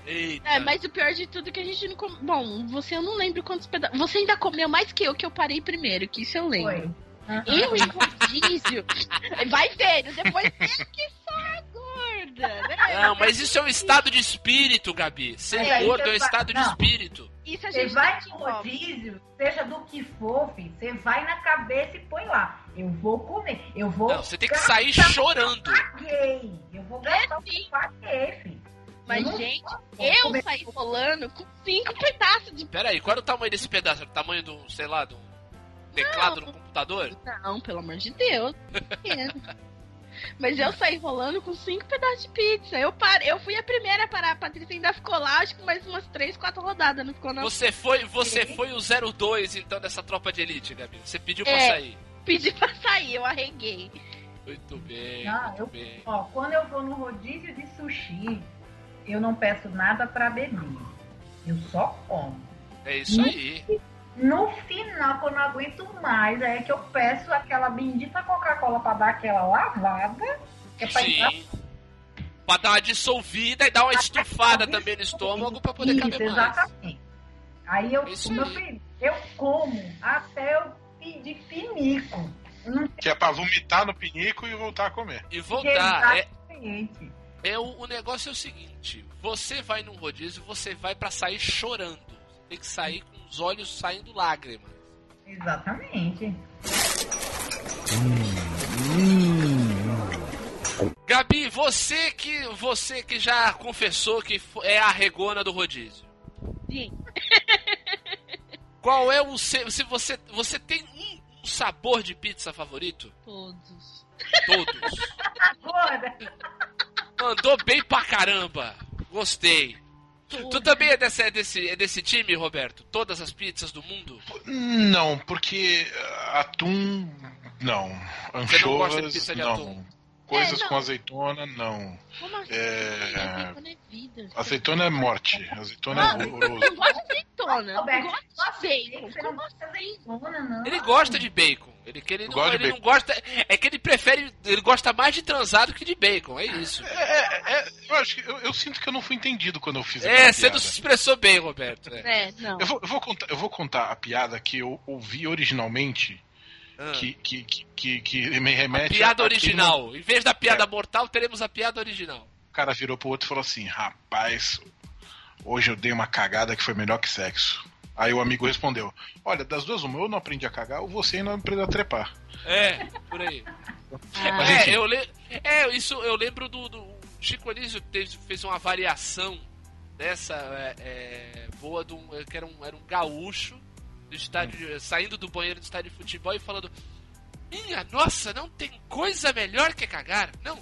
Eita. É, mas o pior de tudo é que a gente não come. Bom, você eu não lembro quantos pedaços. Você ainda comeu mais que eu, que eu parei primeiro, que isso eu lembro. Foi. Eu em rodízio. *laughs* Vai vendo, depois eu que sou a gorda, né? Não, mas isso é um estado de espírito, Gabi. Ser aí gordo é um estado de não. espírito. Isso a Você gente vai tá no de rodízio, seja do que for, filho, você vai na cabeça e põe lá. Eu vou comer, eu vou. Não, você tem que sair o que eu chorando. Paguei. Eu vou gastar o que paguei, filho. Mas, não gente, eu comer- saí rolando com cinco pedaços de. Pera aí, qual era o tamanho desse pedaço? Era o tamanho do, sei lá, do teclado no computador? Não, pelo amor de Deus. *laughs* Mas eu saí rolando com cinco pedaços de pizza. Eu parei, eu fui a primeira a parar. A Patrícia ainda ficou lá, acho que mais umas três, quatro rodadas, não ficou não? Você foi, você foi o 02 então dessa tropa de elite, Gabi. Você pediu pra É. sair. Pedi pra sair, eu arreguei. Muito bem, Não, muito eu- bem. Ó, quando eu vou no rodízio de sushi, eu não peço nada pra beber. Eu só como. É isso aí. No final, quando eu não aguento mais, aí é que eu peço aquela bendita Coca-Cola pra dar aquela lavada. Que é pra entrar Sim. Pra dar uma dissolvida e dar uma estufada também no estômago pra poder Isso, caber mais. exatamente. Aí eu, Isso o meu aí. filho, eu como até eu pedir pinico. Que é pra vomitar no pinico e voltar a comer. E voltar. É, Exatamente. é o, o negócio é o seguinte: você vai num rodízio, você vai pra sair chorando. Tem que sair com os olhos saindo lágrimas. Exatamente. Gabi, você que você que já confessou que é a regona do rodízio. Sim. Qual é o seu, se você você tem um, um sabor de pizza favorito? Todos. Todos. Agora, Mandou bem pra caramba. Gostei. Tu também é desse, é desse, é desse time, Roberto? Todas as pizzas do mundo? Não, porque atum, não. Você não gosta de Anchovas, pizza de não. atum? Coisas É, não. com azeitona, não. Como assim? É. Azeitona é vida. Azeitona é morte. Azeitona é Eu horroroso. não gosto de azeitona. Roberto, não gosto de bacon. Não gosta de assim? azeitona, não. Ele gosta de bacon. Ele, que ele, não, ele não bacon. gosta. É que ele prefere. Ele gosta mais de transado que de bacon. É isso. É, é, é, eu acho que eu, eu sinto que eu não fui entendido quando eu fiz É, você piada. não se expressou bem, Roberto. É. É, não. Eu vou, eu, vou contar, eu vou contar a piada que eu ouvi originalmente, Ah. que, que, que, que, me remete Piada a- original. Em vez da piada É. mortal, teremos a piada original. O cara virou pro outro e falou assim: Rapaz, hoje eu dei uma cagada que foi melhor que sexo. Aí o amigo respondeu: Olha, das duas, uma, eu não aprendi a cagar, ou você ainda não aprendeu a trepar. É, por aí. Mas é, enfim. eu le... é, isso eu lembro do. do... o Chico Anísio teve- fez uma variação dessa é, é, boa de um, que era um, era um gaúcho do estádio, saindo do banheiro do estádio de futebol e falando: Minha nossa, não tem coisa melhor que cagar. Não,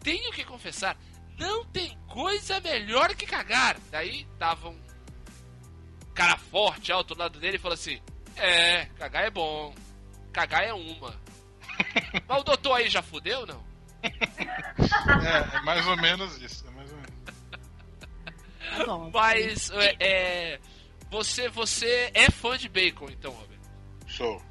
tenho que confessar, não tem coisa melhor que cagar. Daí tava um cara forte alto do lado dele e falou assim: É, cagar é bom, cagar é uma. *laughs* Mas o doutor aí já fudeu, não? É, é mais ou menos isso. É mais ou menos. Tá. Mas é, é, você você é fã de bacon, então, Robert. Sou.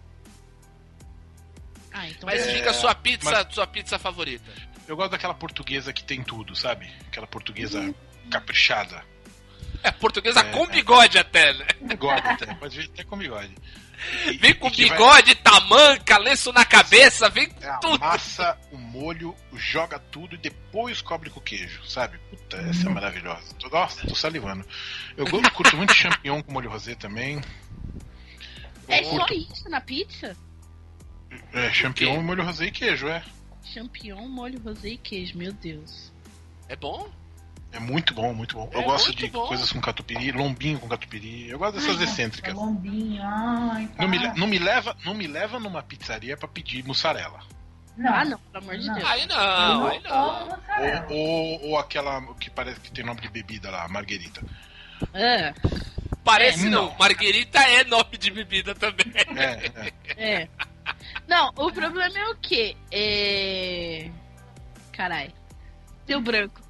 Ah, então Mas É, diga a sua pizza, mas- sua pizza favorita. Eu gosto daquela portuguesa que tem tudo, sabe? Aquela portuguesa Uhum. caprichada. É portuguesa É. com bigode até, né? Bigode até, pode vir até com bigode. *laughs* Vem com e que vai- bigode, tamanca, lenço na cabeça, vem com É, tudo. amassa o molho, joga tudo e depois cobre com queijo, sabe? Puta, essa é maravilhosa. Tô- Nossa, tô salivando. Eu curto muito champignon com molho rosé também. É só isso na pizza? é, champignon, molho rosé e queijo, é. Champignon, molho rosé e queijo, meu Deus. É bom? É muito bom, muito bom. Eu É gosto de bom. coisas com catupiry, lombinho com catupiry. Eu gosto dessas Ai, excêntricas. Lombinho, ai, Não me, para. não, me leva, não me leva numa pizzaria pra pedir mussarela. Não. Ah, não, pelo amor de Não. Deus. Aí não, não aí não. Ou, ou, ou aquela que parece que tem nome de bebida lá, marguerita. Ah, Parece É, não. não. Marguerita é nome de bebida também. É, é. é. Não, o problema é o quê? É. Carai. Deu branco.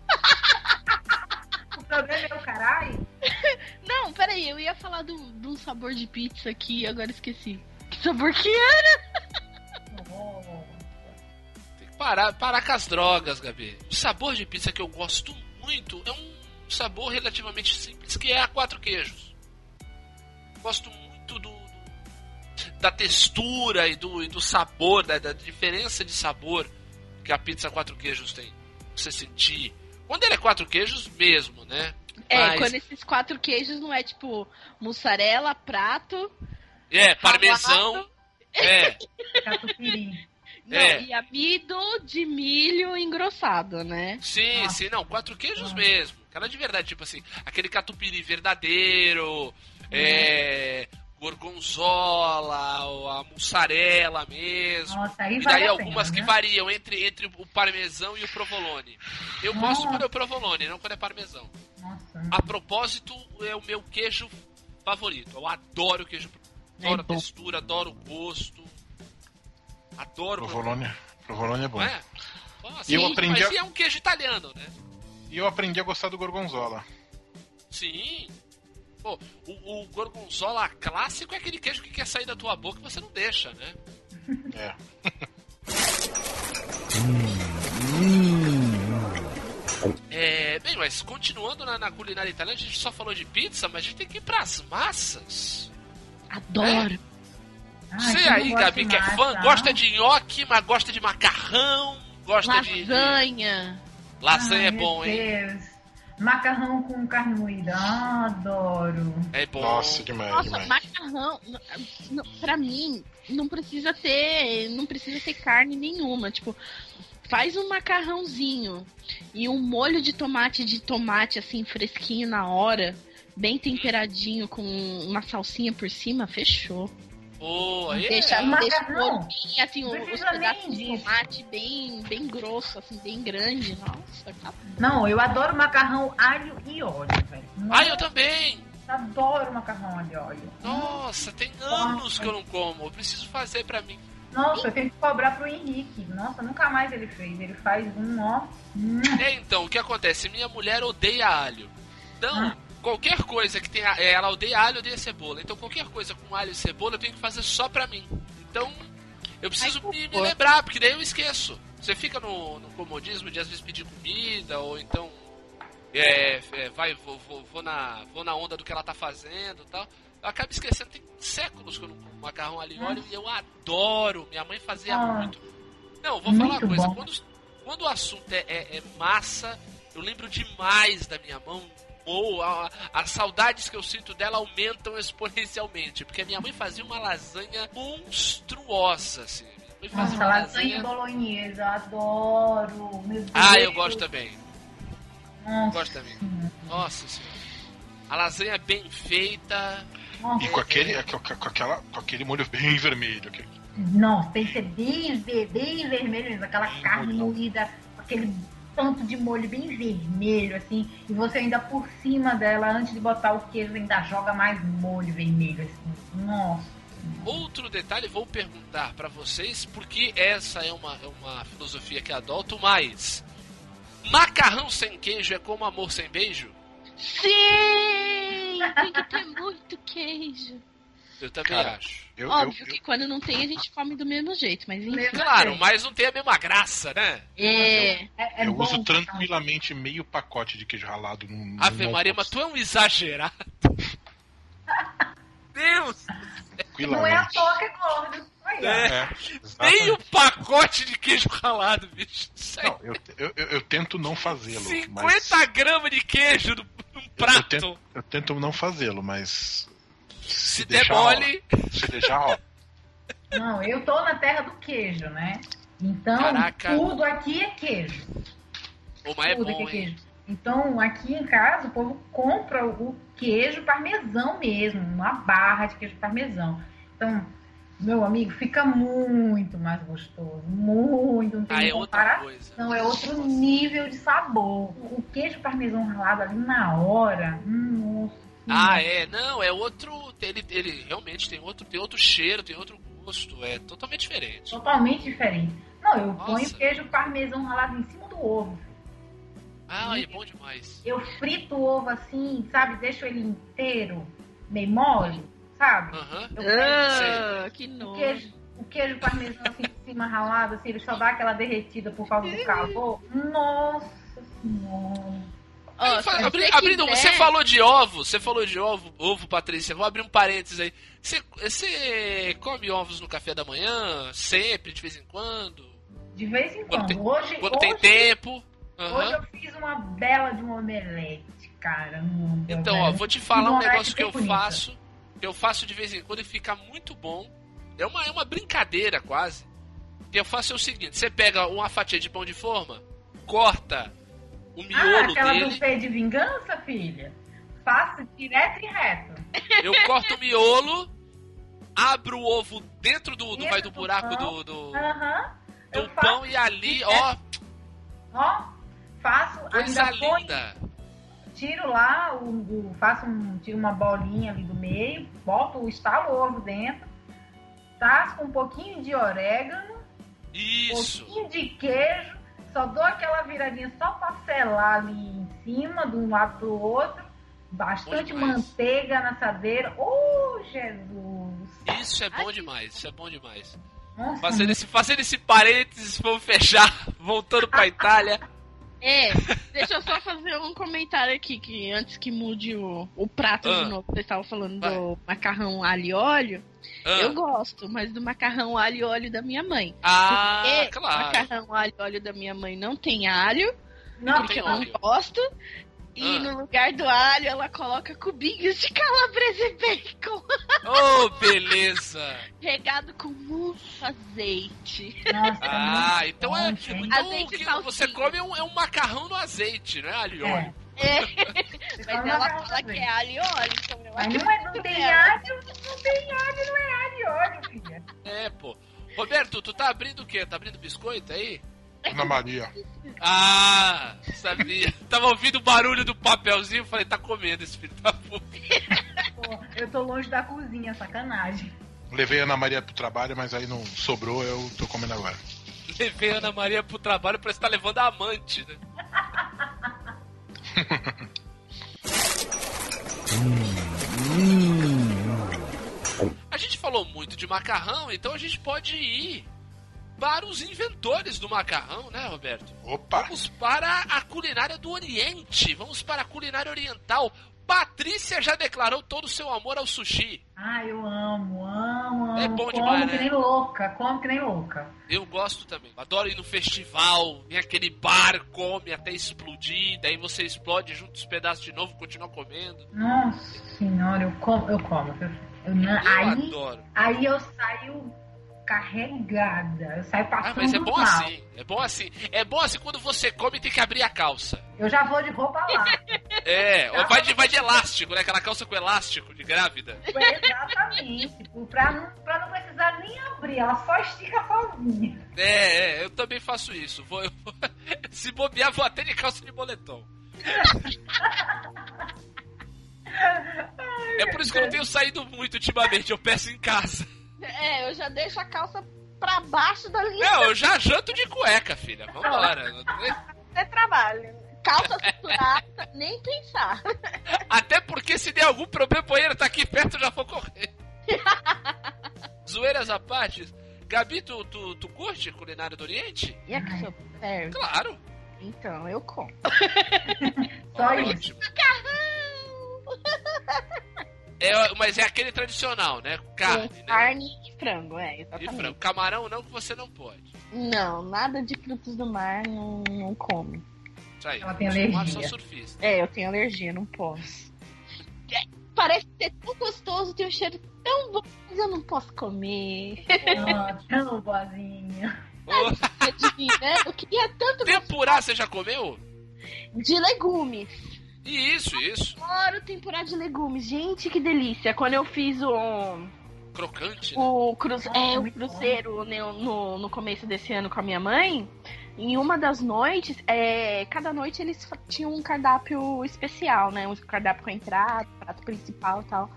O problema é o caralho. *laughs* Não, peraí, eu ia falar do, de um sabor de pizza aqui e agora esqueci. Que sabor que é? *laughs* Tem que parar, parar com as drogas, Gabi. O sabor de pizza que eu gosto muito é um sabor relativamente simples, que é a quatro queijos. Gosto muito do, do- da textura e do, e do sabor, da, da diferença de sabor que a pizza quatro queijos tem. Você sentir. Quando ele é quatro queijos mesmo, né? É, Mas- quando esses quatro queijos não é tipo mussarela, prato. É, parmesão. É, *laughs* Catupiry. Não, É. e amido de milho engrossado, né? sim, sim, não, quatro queijos mesmo. Aquela de verdade, tipo assim, aquele catupiry verdadeiro, é, gorgonzola, ou a mussarela mesmo. Nossa, aí E vale daí a algumas pena, que né? variam entre, entre o parmesão e o provolone. Eu gosto Nossa. quando é o provolone, não quando é parmesão. Nossa. A propósito, é o meu queijo favorito. Eu adoro queijo. Adoro a bom. textura, adoro o gosto. Adoro. Provolone, provolone é bom. É? Nossa, E eu sim, aprendi mas a- é um queijo italiano, né? E eu aprendi a gostar do gorgonzola. Sim. Pô, o, o gorgonzola clássico é aquele queijo que quer sair da tua boca e você não deixa, né? É. *laughs* É, bem, mas continuando na, na culinária italiana, a gente só falou de pizza, mas a gente tem que ir pras massas. Adoro. Ai, Você aí, Gabi, que é fã, gosta de nhoque, mas gosta de macarrão, gosta de- de. Lasanha. Lasanha é bom, meu hein? Deus. Macarrão com carne moída. Ah, adoro. É bom. Nossa, demais, Nossa, demais. macarrão, pra mim, não precisa ter. Não precisa ter carne nenhuma. Tipo, faz um macarrãozinho e um molho de tomate de tomate, assim, fresquinho na hora, bem temperadinho, com uma salsinha por cima, fechou. Pô, aí Deixa, é... Deixa o macarrão? molho bem, assim, os nem pedaços de tomate bem, bem grosso, assim, bem grande. Nossa, acabou. Não, eu adoro macarrão alho e óleo, velho. Ah, eu também! Adoro macarrão alho e óleo. Nossa, tem anos que eu não como. Eu preciso fazer pra mim. Nossa, eu tenho que cobrar pro Henrique. Nossa, nunca mais ele fez. Ele faz um, ó. É, então, o que acontece? Minha mulher odeia alho. Então, Ah. Qualquer coisa que tenha. é, Ela odeia alho, odeia cebola. Então qualquer coisa com alho e cebola eu tenho que fazer só pra mim. Então eu preciso Ai, me, me lembrar, porque daí eu esqueço. Você fica no, no comodismo de às vezes pedir comida, ou então. É, é, vai, vou, vou, vou na, vou na onda do que ela tá fazendo e tal. Eu acabo esquecendo, tem séculos que eu não como macarrão ali e óleo e eu adoro. Minha mãe fazia Ah. muito. Não, vou falar uma coisa. bom. Quando, quando o assunto é, é- é massa, eu lembro demais da minha mão. Ou a- as saudades que eu sinto dela aumentam *laughs* exponencialmente. Porque a minha mãe fazia uma lasanha monstruosa, assim. Minha mãe fazia Nossa, uma lasanha bolonhesa, eu adoro. Ah, eu gosto também. Nossa, Gosto também. Nossa senhora. A lasanha bem feita. nossa. E com aquele, com, com aquela, com aquele molho bem vermelho. aquele- Nossa, tem que ser bem, bem vermelho mesmo. Aquela Bem carne moída, aquele tanto de molho bem vermelho, assim. E você ainda por cima dela, antes de botar o queijo, ainda joga mais molho vermelho, assim. Nossa. Outro detalhe, vou perguntar pra vocês, porque essa é uma, é uma filosofia que adoto, mas. Macarrão sem queijo é como amor sem beijo? Sim! Tem que ter muito queijo. Eu também Cara, acho. Eu, Óbvio eu- que quando não tem, a gente come do mesmo jeito, mas enfim. Claro, mas não tem a mesma graça, né? É. É, é eu bom, uso tranquilamente meio pacote de queijo ralado no. no Ave Maria, mas almoço. tu é um exagerado. *laughs* Deus! Não é toa que é gordo. É. É, Meio exatamente. pacote de queijo ralado, bicho. Não, eu, eu, eu, eu tento não fazê-lo. 50 mas gramas de queijo num num eu, prato. tento, eu tento não fazê-lo, mas. Se, der deixar, mole. se deixar, ó. *laughs* Não, eu tô na terra do queijo, né? Então, Caraca. tudo aqui é queijo. Ô, mas é tudo bom, aqui é hein? queijo. Então, aqui em casa, o povo compra o queijo parmesão mesmo, uma barra de queijo parmesão. Então, meu amigo, fica muito mais gostoso. Muito, não tem Ah, nem é comparação. coisa. Não, é outro nível de sabor. O queijo parmesão ralado ali na hora, hum, nossa. Ah, é, não, é outro. Ele, ele realmente tem outro, tem outro cheiro, tem outro gosto, é totalmente diferente. Totalmente diferente. Não, eu Nossa. ponho queijo parmesão ralado em cima do ovo. Ah, é bom demais. Eu frito o ovo assim, sabe? Deixo ele inteiro, meio mole, sabe? Aham. Eu pego Ah, que o nojo. queijo, o queijo parmesão assim em cima ralado, assim, ele só dá aquela derretida por causa do calor. Nossa senhora. Ó, abri- abrindo, quiser- você falou de ovo, você falou de ovo, ovo, Patrícia. Vou abrir um parênteses aí. Você, você come ovos no café da manhã? Sempre, de vez em quando? De vez em Quando quando. tem- hoje, Quando hoje, tem tempo? hoje Aham. eu fiz uma bela de um omelete, cara. Hum, Então, velho. ó, vou te falar um Uma negócio que eu bonita. faço. Que eu faço de vez em quando e fica muito bom. É uma, é uma brincadeira quase. O que eu faço é o seguinte: você pega uma fatia de pão de forma, corta o Ah, miolo aquela dele. do P de vingança, filha? Faço direto e reto. Eu corto o miolo, abro o ovo dentro do, do, vai do do buraco pão. do, do, do pão e ali, direto. ó, Ó, faço, coisa ainda linda. tiro lá, o, o- faço um, tiro uma bolinha ali do meio, boto, estalo o ovo dentro, tasco um pouquinho de orégano, um pouquinho de queijo, só dou aquela viradinha só pra selar ali em cima, de um lado pro outro, bastante manteiga na assadeira. Oh, Jesus! Isso é bom demais, isso é bom demais. Nossa, Fazendo esse, fazendo esse parênteses, vamos fechar, *laughs* voltando pra *laughs* Itália. É, deixa eu só fazer um comentário aqui, que antes que mude o, o prato Ah. de novo, vocês estavam falando Vai. do macarrão alho e óleo. Ah, Eu gosto, mas do macarrão alho e óleo da minha mãe. ah, Porque o claro. macarrão alho e óleo da minha mãe não tem alho, não, porque tem eu não gosto. E Ah. no lugar do alho, ela coloca cubinhos de calabresa e bacon, *laughs* Oh, beleza. regado com muito azeite. nossa, Ah, muito então bom, é. Então Azeite o que salsinha. você come é um, é um macarrão no azeite, né? Alho e É. óleo. É, *laughs* mas ela fala que é alho e óleo, então eu Mas acho não, é, não que tem é. alho, não tem alho, não é alho e óleo, filha. É, pô. Roberto, tu tá abrindo o quê? Tá abrindo biscoito aí? Ana Maria. Ah, sabia. Tava ouvindo o barulho do papelzinho, falei, tá comendo esse filho da puta. Pô, eu tô longe da cozinha, sacanagem. Levei a Ana Maria pro trabalho, mas aí não sobrou, eu tô comendo agora. Levei a Ana Maria pro trabalho, parece que tá levando a amante, né? *laughs* A gente falou muito de macarrão, então a gente pode ir para os inventores do macarrão, né, Roberto? Opa! Vamos para a culinária do Oriente, vamos para a culinária oriental. Patrícia já declarou todo o seu amor ao sushi. Ah, eu amo, amo, amo. É bom como demais, que né? nem louca, como que nem louca. Eu gosto também. Adoro ir no festival, vem aquele bar, come até explodir, daí você explode, junta os pedaços de novo, continua comendo. Nossa senhora, eu como, eu como. Eu, eu Eu aí, adoro. aí eu saio carregada, eu saio passando Ah, mas é bom mal. assim, é bom assim. É bom assim quando você come e tem que abrir a calça. Eu já vou de roupa lá. *laughs* É, ou vai de, vai de elástico, né? Aquela calça com elástico de grávida. *laughs* Exatamente. tipo, Pra não, pra não precisar nem abrir, ela só estica sozinha. É, é, eu também faço isso. Vou, eu- *laughs* se bobear, vou até de calça de moletom. É por isso que eu não tenho saído muito ultimamente, eu peço em casa. É, eu já deixo a calça pra baixo da linha Não, eu já janto de cueca, filha. Vambora. De trabalho. Calça *laughs* cinturada, nem pensar. Até porque se der algum problema, o banheiro tá aqui perto, eu já vou correr. *laughs* Zoeiras à parte. Gabi, tu, tu, tu curte culinária do Oriente? E aqui, seu pé? Claro. Então, eu como. *laughs* Só isso. Ótimo. É, mas é aquele tradicional, né? Carne, Com né? Carne e frango, é, E exatamente. frango. Camarão não, que você não pode. Não, nada de frutos do mar não, não come. Isso aí. Ela tem alergia. surfista. É, eu tenho alergia, não posso. É, Parece ser tão gostoso, tem um cheiro tão bom, mas eu não posso comer. Ah, tão boazinha. Ô, Adivinha, né? Eu queria tanto Tempurá, você já comeu? de legumes. Isso, isso. Adoro temporada de legumes. Gente, que delícia. Quando eu fiz o, Crocante, né? o, cruze, é, o cruzeiro né, no, no começo desse ano com a minha mãe, em uma das noites, é, cada noite eles tinham um cardápio especial, né? Um cardápio com a entrada, prato principal e tal.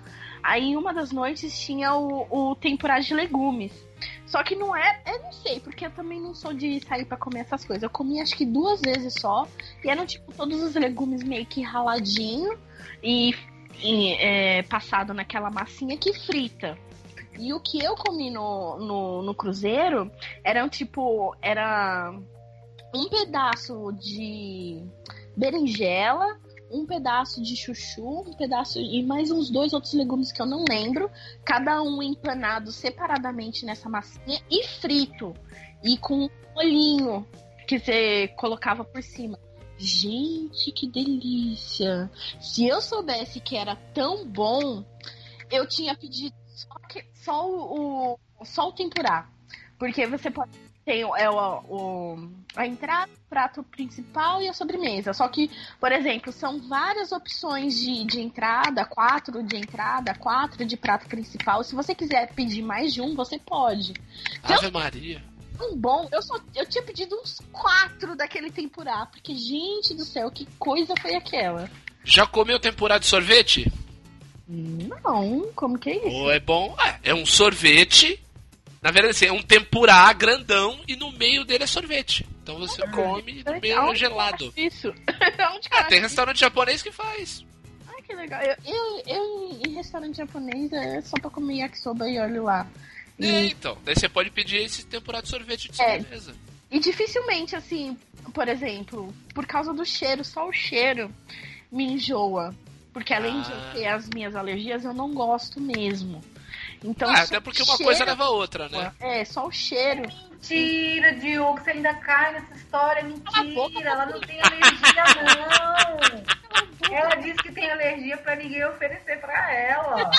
Aí uma das noites tinha o, o temporada de legumes. Só que não é, eu não sei, porque eu também não sou de sair pra comer essas coisas. Eu comi acho que duas vezes só, e eram tipo todos os legumes meio que raladinho e, e, é, passado naquela massinha que frita. E o que eu comi no, no, no cruzeiro eram tipo, era um pedaço de berinjela, um pedaço de chuchu, um pedaço e mais uns dois outros legumes que eu não lembro, cada um empanado separadamente nessa massinha e frito e com um molhinho que você colocava por cima. Gente, que delícia! Se eu soubesse que era tão bom, eu tinha pedido só, que- só o, o- só o tempurá. Porque você pode ter o, é, o- o- a entrada, o prato principal e a sobremesa. Só que, por exemplo, são várias opções de, de entrada, quatro de entrada, quatro de prato principal. Se você quiser pedir mais de um, você pode. Ave Maria. Um bom, eu só eu tinha pedido uns quatro daquele tempurá, porque gente do céu, que coisa foi aquela? Já comeu tempurá de sorvete? Não, como que é isso? Ou é bom? É, é um sorvete. Na verdade, assim, é um tempurá grandão e no meio dele é sorvete. Então você come e meio é Aonde gelado. Isso. *laughs* Ah, tem restaurante japonês que faz. Ai, que legal. Eu, eu, eu em restaurante japonês é só pra comer yakisoba e olho lá. E, É, então. Daí você pode pedir esse tempurá de sorvete de É. sobremesa. e dificilmente, assim, por exemplo, por causa do cheiro, só o cheiro me enjoa. Porque além de eu Ah. ter as minhas alergias, eu não gosto mesmo. Então, Ah, até porque uma cheiro- coisa leva a outra, né? É, só o cheiro. Mentira, Diogo, você ainda cai nessa história. Cala a boca, Mentira, ela não tem alergia, *laughs* não. Ela disse que tem alergia pra ninguém oferecer pra ela.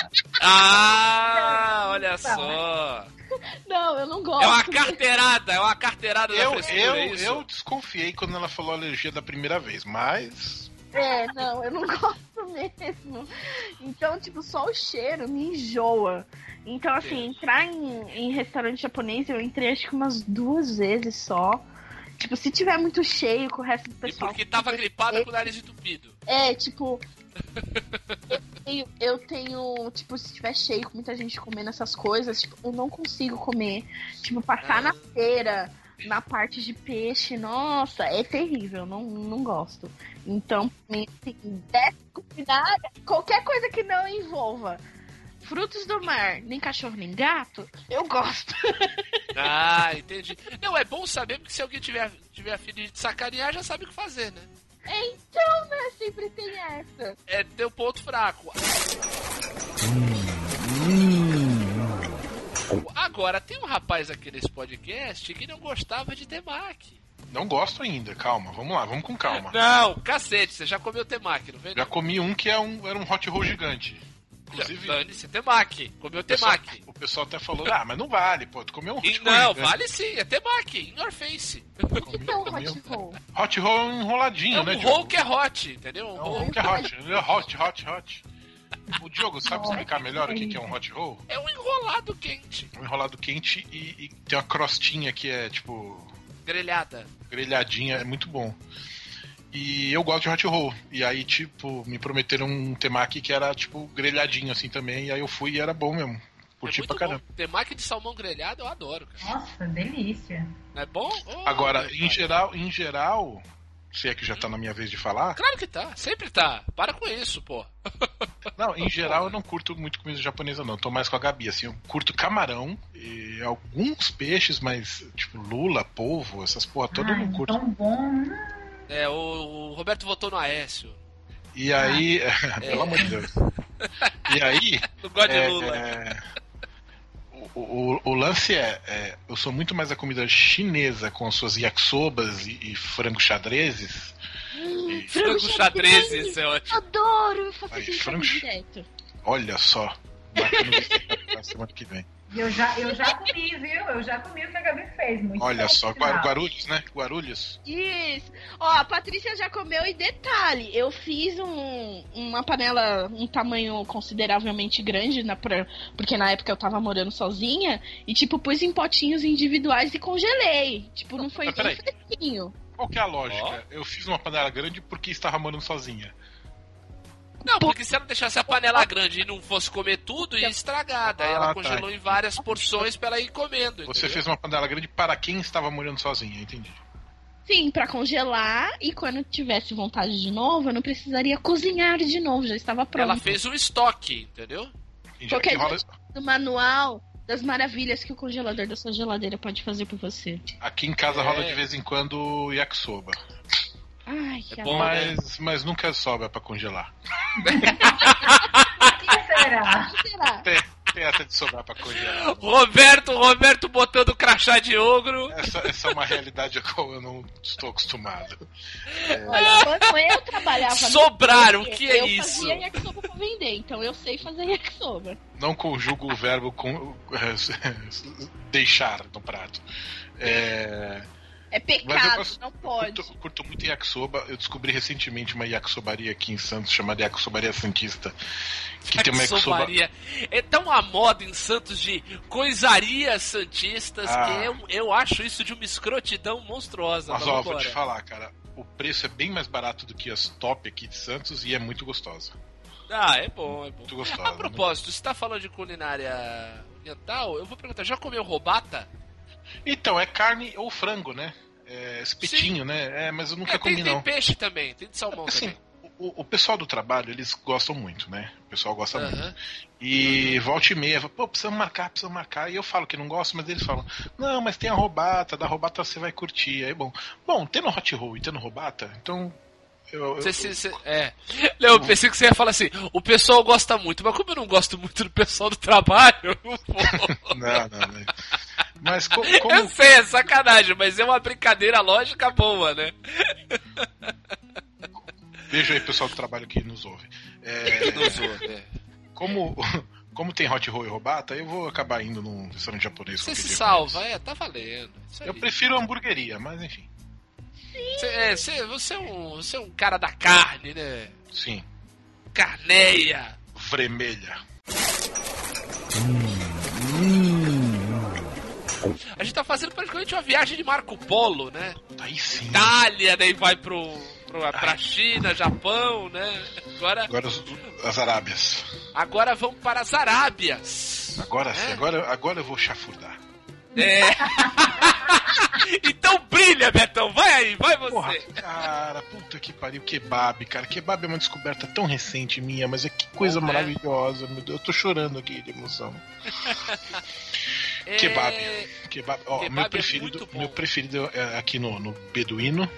Ah, olha só. Não, eu não gosto. É uma carteirada, é uma carteirada da Eu, frescura, eu, é eu desconfiei quando ela falou alergia da primeira vez, mas. É, não, eu não *laughs* gosto mesmo. Então, tipo, só o cheiro me enjoa. Então, assim, entrar em, em restaurante japonês, eu entrei acho que umas duas vezes só. Tipo, se tiver muito cheio com o resto do E pessoal. porque tava gripada com o nariz entupido. É, tipo. eu, tenho, eu tenho, tipo, se tiver cheio com muita gente comendo essas coisas, tipo, eu não consigo comer. Tipo, passar Ah. na feira, na parte de peixe, nossa, é terrível, não, não gosto. Então, assim, culinária, qualquer coisa que não envolva frutos do mar, nem cachorro, nem gato, eu gosto. *laughs* Ah, entendi. Não, é bom saber, porque se alguém tiver, tiver a fim de sacanear, já sabe o que fazer, né? Então, né? Sempre tem essa. É teu ponto fraco. Agora, tem um rapaz aqui nesse podcast que não gostava de temaki. Não gosto ainda, calma, vamos lá, vamos com calma. Não, cacete, você já comeu temaki, não vem? Já comi um que é um, era um hot roll gigante. Inclusive, dane-se, temaki. Comeu o pessoal, temaki. o pessoal até falou, ah, mas não vale, pô, tu comeu um hot roll não, gigante. vale sim, é temaki, in your face. O que é um hot roll? Hot roll é um enroladinho, É né, um roll que é hot, entendeu? Um É um roll que é hot, hot, hot, hot. O Diogo, sabe explicar melhor o que é um hot roll? é um enrolado quente. Um enrolado quente e, e tem uma crostinha que é, tipo, Grelhada. grelhadinha, é muito bom. E eu gosto de hot roll. E aí, tipo, me prometeram um temaki que era, tipo, grelhadinho assim também. E aí eu fui e era bom mesmo. Curti é pra caramba. bom. Temaki de salmão grelhado eu adoro, cara. Nossa, delícia. Não é bom? Oh, Agora, em geral, em geral, se é que já tá na minha vez de falar, Claro que tá, sempre tá. Para com isso, pô. *laughs* não, em geral eu não curto muito comida japonesa não, tô mais com a Gabi, assim, eu curto camarão e alguns peixes, mas tipo lula, polvo, essas porra toda eu Ai, não curto. tão bom. É, o, Roberto votou no Aécio. E aí, *laughs* pelo amor de Deus. E aí, Não gosta de é, Lula. é, o, o, lance é, é, eu sou muito mais a comida chinesa com as suas yakisobas e, e frango xadrezes. E, Frango xadrez, isso é ótimo. Adoro, eu faço Aí, frango- direto. olha só, pra *laughs* semana que vem. E Eu já, eu já comi, viu? Eu já comi o que a Gabi fez. Muito Olha só. Guar- Guarulhos, né? Guarulhos. Isso. Ó, a Patrícia já comeu e detalhe, eu fiz um, uma panela um tamanho consideravelmente grande, na, pra- porque na época eu tava morando sozinha, e tipo, pus em potinhos individuais e congelei. Tipo, não foi Mas nem peraí. fresquinho. Qual que é a lógica? Eu fiz uma panela grande porque estava morando sozinha. Não, porque se ela deixasse a panela grande e não fosse comer tudo, ia estragar. Daí Ah, ela tá. congelou em várias porções pra ela ir comendo. Você entendeu? fez uma panela grande para quem estava morando sozinha, entendi. Sim, pra congelar e quando tivesse vontade de novo, eu não precisaria cozinhar de novo, já estava pronto. Ela fez um estoque, entendeu? entendi. Qualquer rola- do manual das maravilhas que o congelador da sua geladeira pode fazer por você. aqui em casa rola É. de vez em quando yakisoba. Ai, que É bom, amor. Mas, mas nunca sobra para congelar. *laughs* O que será? Será? Tem, tem essa de sobrar para congelar. Roberto, Roberto botando crachá de ogro. Essa, essa é uma realidade a qual eu não estou acostumado. Olha, quando eu trabalhava Sobrar, o que é eu isso? fazia yakisoba pra vender, então eu sei fazer yakisoba. Não conjugo o verbo com, deixar no prato. É, É eu pecado, gosto- não pode. Curto, curto muito yakisoba. Eu descobri recentemente uma yakisobaria aqui em Santos chamada Yakisobaria Santista. Que tem uma yakisoba. Yakisobaria. É tão a moda em Santos de coisarias santistas Ah. que eu, eu acho isso de uma escrotidão monstruosa. Mas Mas ó, vou te falar, cara. O preço é bem mais barato do que as top aqui de Santos e é muito gostosa. Ah, é bom, é bom. Muito gostosa. A propósito, você tá falando de culinária oriental, eu vou perguntar, já comeu robata? Então, é carne ou frango, né? É espetinho, né? É, mas eu nunca É, tem, comi, tem não. peixe também, tem de salmão Assim, também. o, o pessoal do trabalho, eles gostam muito, né? O pessoal gosta muito. E volta e meia, fala, pô, precisamos marcar, precisamos marcar. E eu falo que não gosto, mas eles falam, não, mas tem a robata, da robata você vai curtir. Aí, bom, bom, tendo hot roll e tendo robata, então. Eu, eu- Cê- cê- cê- é. Não, eu pensei que você ia falar assim, o pessoal gosta muito, mas como eu não gosto muito do pessoal do trabalho, eu não vou. Não, não, não. Mas co- *laughs* Eu como, sei, é sacanagem, mas é uma brincadeira lógica boa, né? Beijo aí, pessoal do trabalho que nos ouve. É, Não sou, é. como, *laughs* como tem hot roll e robata, eu vou acabar indo num restaurante japonês. Você se salva, é, tá valendo. Eu prefiro hamburgueria, mas enfim. Cê- é, cê- você, é um, você é um cara da carne, né? Sim. Carneia. Vermelha. A gente tá fazendo praticamente uma viagem de Marco Polo, né? Aí sim. Itália, daí vai pro, pro, pra China, Japão, né? Agora, Agora as Arábias. agora vamos para as Arábias. Agora sim, É? agora, agora eu vou chafurdar. É. *laughs* Então brilha, Betão. Vai aí, vai você. Porra, cara, puta que pariu, kebab, cara. Kebab é uma descoberta tão recente minha, mas é que coisa né? maravilhosa, meu Deus. Eu tô chorando aqui de emoção. *laughs* É, Kebab. Kebab, ó, Kebab meu é preferido, bom. meu preferido é aqui no, no Beduíno,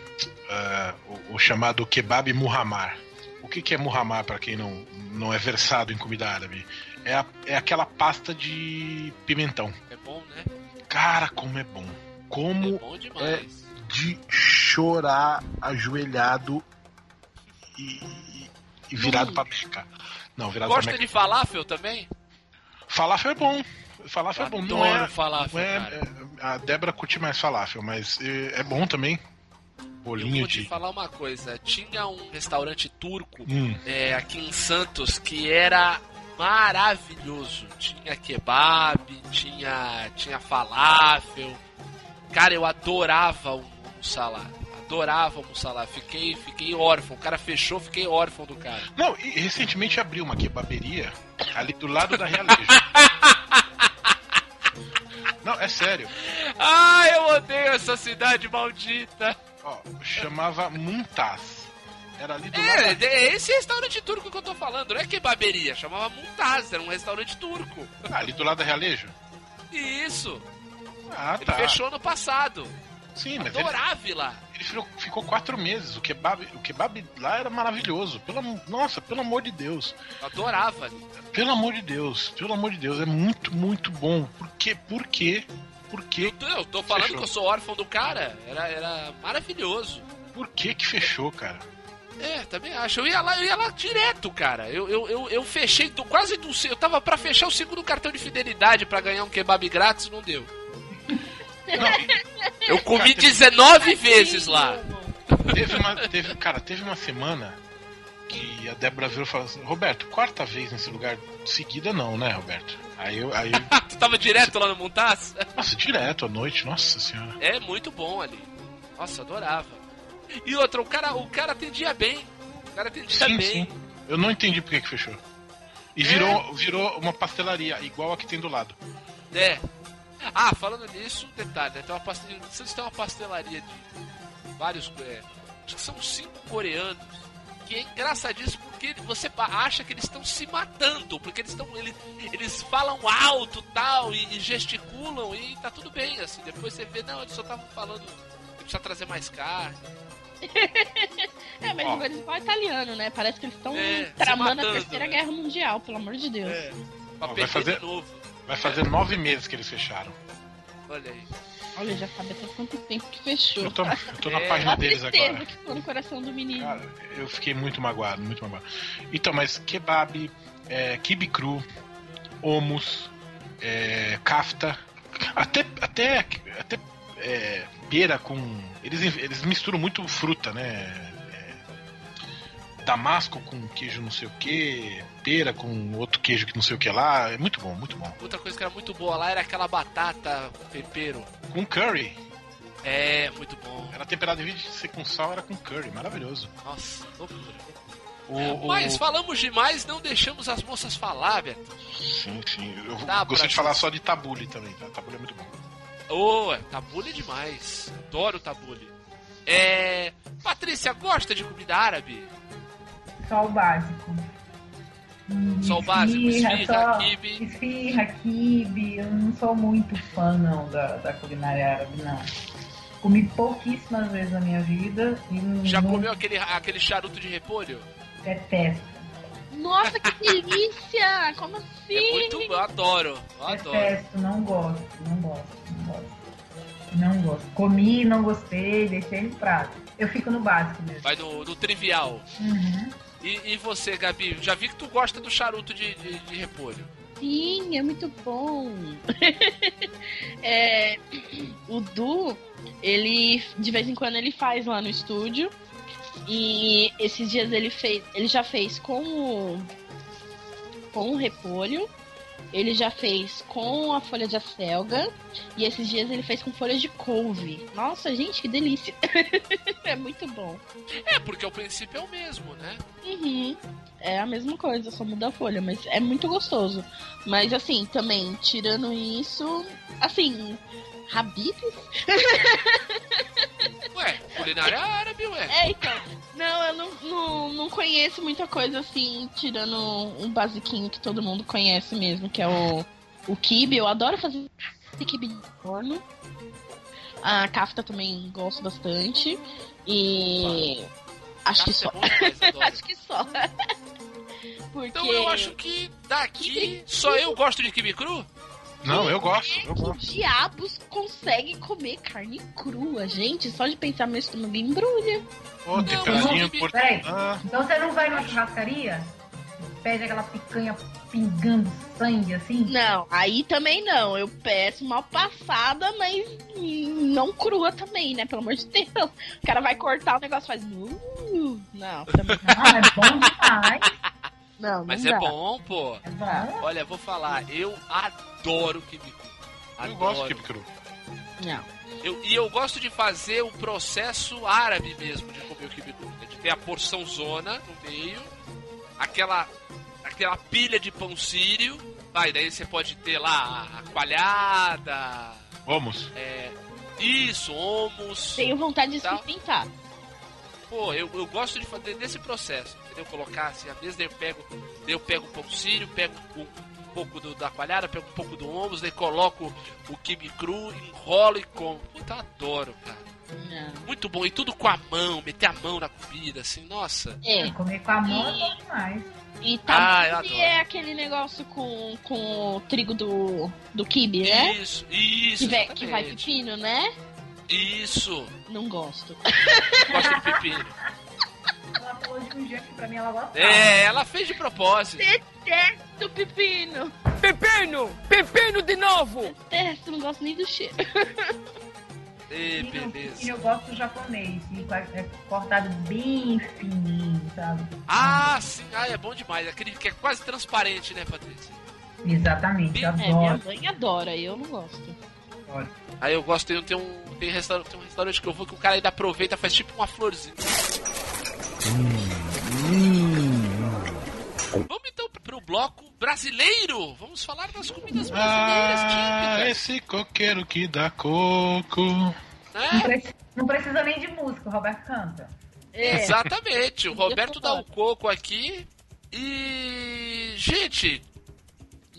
ah, o, o chamado kebab muhammar. O que, que é muhammar para quem não, não é versado em comida árabe? É, a- é aquela pasta de pimentão. É bom, né? Cara, como é bom. É Como bom demais. de chorar ajoelhado e, e virado pra Meca. Não, virado Gosta pra Meca. de falafel também? Falafel é bom. Falafel é bom. Não Adoro é, falafel, não é- é- a Débora curte mais falafel, mas é, é bom também. Eu Bolinho vou te de. falar uma coisa. Tinha um restaurante turco Hum. é, aqui em Santos que era maravilhoso. Tinha kebab, tinha, tinha falafel. Cara, eu adorava o salá. Adorava o salá. Fiquei, fiquei órfão. O cara fechou, fiquei órfão do cara. Não, e recentemente abriu uma kebaberia ali do lado da Realejo. *laughs* Não, é sério. Ah, eu odeio essa cidade maldita. Ó, chamava Muntaz. Era ali do É, lado. é esse restaurante turco que eu tô falando, não é kebaberia, chamava Muntaz, era um restaurante turco. Ah, ali do lado da Realejo? Isso, Ah, ele tá. fechou no passado. Sim, mas ele, Adorava ir lá. ele ficou, ficou quatro meses. O kebab, o kebab lá era maravilhoso. Pelo, nossa, pelo amor de Deus. Adorava. Pelo amor de Deus. Pelo amor de Deus. É muito, muito bom. Por quê? Por quê? Por quê? Eu tô falando Fechou. que eu sou órfão do cara. Era, era maravilhoso. Por que que fechou, cara? É, também acho. Eu ia lá, eu ia lá direto, cara. Eu, eu, eu, eu fechei do, quase do. Eu tava pra fechar o segundo cartão de fidelidade pra ganhar um kebab grátis, não deu. Eu comi 19 vezes lá. Teve uma, teve, cara, teve uma semana que a Débora virou e falou assim, Roberto, quarta vez nesse lugar seguida não, né, Roberto? Aí eu, aí, *laughs* tu tava direto lá no Montaz? nossa, direto à noite, nossa senhora. É muito bom ali. Nossa, adorava. E outra, o cara, o cara atendia bem. O cara atendia Sim, bem. sim. Eu não entendi por que que fechou. E virou, virou uma pastelaria, igual a que tem do lado. É. Ah, falando nisso, um detalhe, né? Tem uma pastelaria. Vocês têm uma pastelaria de vários. É, acho que são cinco coreanos. Que é engraçadíssimo porque você acha que eles estão se matando. Porque eles estão. Eles, eles falam alto tal e, e gesticulam e tá tudo bem, assim. Depois você vê, não, eles só estavam falando. que Precisa trazer mais carne. *laughs* É, mas Ó. eles falam italiano, né? Parece que eles estão É, tramando matando, a Terceira né? Guerra Mundial, pelo amor de Deus. É. Pra Ó, vai fazer- de novo. Vai fazer nove meses que eles fecharam. Olha aí. Olha, já sabe até quanto tempo que fechou. Eu tô, eu tô na É, página A deles agora. que ficou no coração do menino. Cara, eu fiquei muito magoado, muito magoado. Então, mas kebab, é, kibe cru, hummus, é, kafta, até, até, até é, pera com... Eles, eles misturam muito fruta, né? É, damasco com queijo não sei o que, pera com outro queijo que não sei o que lá. É muito bom, muito bom. Outra coisa que era muito boa lá era aquela batata com tempero. Com curry. É, muito bom. Era temperado em vez de ser com sal, era com curry. Maravilhoso. Nossa, loucura. O, o- Mas falamos demais, não deixamos as moças falar, Beto. Sim, sim. Eu Dá gostei pra- de falar só de tabule também, tá? Tabule é muito bom. Oh, tabule é demais. Adoro tabule. É. Patrícia, gosta de comida árabe? Só o básico. Hum, Só o básico, esfirra, só quibe. Esfirra, quibe. Eu não sou muito fã, não, da, da culinária árabe, não. Comi pouquíssimas vezes na minha vida e Já não comeu aquele, aquele charuto de repolho? detesto. Nossa, que delícia! Como assim? É muito bom, eu adoro. Eu adoro. Detesto, não gosto, não gosto, não gosto. Não gosto. Comi, não gostei, deixei no prato. Eu fico no básico mesmo. Vai no, no trivial. Uhum. E, e você, Gabi? Já vi que tu gosta do charuto de, de, de repolho. Sim, é muito bom. *laughs* É, o Du, ele de vez em quando ele faz lá no estúdio. E esses dias ele fez, ele já fez com o com o repolho Ele já fez com a folha de acelga e esses dias ele fez com folha de couve. Nossa, gente, que delícia. *laughs* é muito bom. É, porque o princípio é o mesmo, né? Uhum. É a mesma coisa, só muda a folha, mas é muito gostoso. Mas assim, também, tirando isso, assim, Habibs? *laughs* Ué, culinária árabe, ué. É, então. Não, eu não, não, não conheço muita coisa assim, tirando um basiquinho que todo mundo conhece mesmo, que é o, o kibe. Eu adoro fazer kibe de forno. A kafta também gosto bastante. E. *laughs* Acho que só. É acho que só. Porque... Então eu acho que daqui só eu gosto de kibe cru? Não, eu gosto. Eu que gosto. diabos consegue comer carne crua, gente? Só de pensar meu estômago embrulha. Ô, picadinho por... Peraí, Ah, então você não vai na churrascaria? Pede aquela picanha pingando sangue assim? Não, aí também não. Eu peço mal passada, mas não crua também, né? Pelo amor de Deus. O cara vai cortar o negócio e faz. Uh, não, também Não, é bom demais. Não. não Mas dá. é bom, pô. É bom. Olha, vou falar, eu adoro kibe cru. eu gosto de Adoro. cru. Não. Eu- e eu gosto de fazer o processo árabe mesmo de comer o kibe cru. né? De ter a porção zona no meio, aquela, aquela pilha de pão sírio. Vai, daí você pode ter lá a coalhada, Vamos. é, isso, homus. Tenho vontade de experimentar. Pô, eu, eu gosto de fazer desse processo, entendeu? Colocar assim, a mesa, daí eu pego, eu pego o pão sírio, pego um, um pouco do, da coalhada, pego um pouco do homus, daí coloco o kibe cru, enrolo e como. Puta, adoro, cara. Não. Muito bom. E tudo com a mão, meter a mão na comida, assim, nossa. É. Comer com a mão é bom demais. E Ah, eu também adoro. é aquele negócio com, com o trigo do, do kibe, né? Isso, isso. Que vai, que vai pepino, né? Isso. Não gosto. Gosto de *laughs* pepino. Um que pra mim ela gosta. É, ela fez de propósito. Detesto pepino. Pepino! Pepino de novo! Detesto, não gosto nem do cheiro. *laughs* E beleza. eu gosto do japonês. É cortado bem fininho, sabe? Ah, sim. Ah, é bom demais. Aquele que é quase transparente, né, Patrícia? Exatamente, eu É, minha adoro. mãe adora, eu não gosto. Aí eu gosto, tem, tem um, tem, restaurante, tem um restaurante que eu vou que o cara ainda aproveita faz tipo uma florzinha. Vamos então pro bloco brasileiro. Vamos falar das comidas brasileiras Ah, típicas. esse coqueiro que dá coco. Não, Né? preci- não precisa nem de música, o Roberto canta. É. Exatamente. O Roberto dá o coco aqui. E. Gente,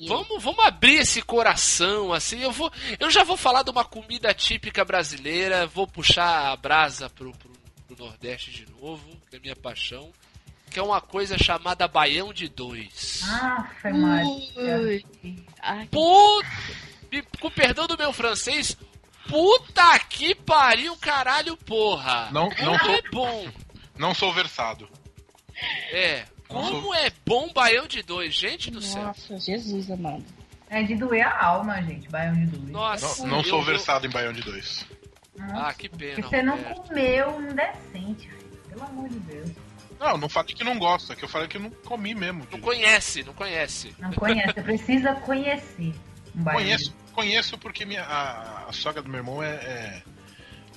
Vamos, vamos abrir esse coração, assim. Eu vou, eu já vou falar de uma comida típica brasileira. Vou puxar a brasa pro, pro, pro Nordeste de novo, que é minha paixão. Que é uma coisa chamada baião de dois. Ah, foi Puta, com perdão do meu francês, puta que pariu, caralho, porra. Não, não, Como sou, é bom. não sou versado. É, como é bom baião de dois, gente do céu. Nossa, Jesus amado. É de doer a alma, gente, baião de dois. Nossa, Não, não sou versado em baião de dois. Nossa, Ah, que pena. porque você não comeu um decente, filho. Pelo amor de Deus. Não, não falei que não gosto, é que eu falei que não comi mesmo. Não conhece, não conhece. Não conhece, você *laughs* precisa conhecer um Conheço, conheço porque minha, a, a sogra do meu irmão é, é,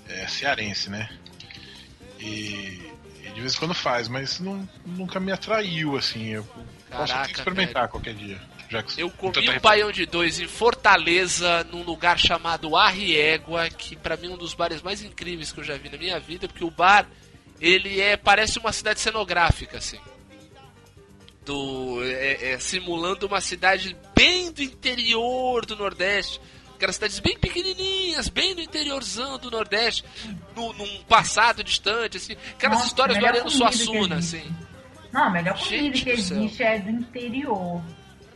é cearense, né? E, e de vez em quando faz, mas não, nunca me atraiu, assim. Eu posso Caraca, até experimentar qualquer dia. Já que Eu com comi tanta um baião de dois em Fortaleza, num lugar chamado Arriégua, que pra mim é um dos bares mais incríveis que eu já vi na minha vida, porque o bar, ele é parece uma cidade cenográfica, assim. Do, é- é simulando uma cidade bem do interior do Nordeste. Aquelas cidades bem pequenininhas, bem no interiorzão do Nordeste, no, num passado distante, assim. Aquelas Nossa, histórias do Ariano Suassuna, existe. assim. Não, a melhor comida Gente que do céu. existe é do interior.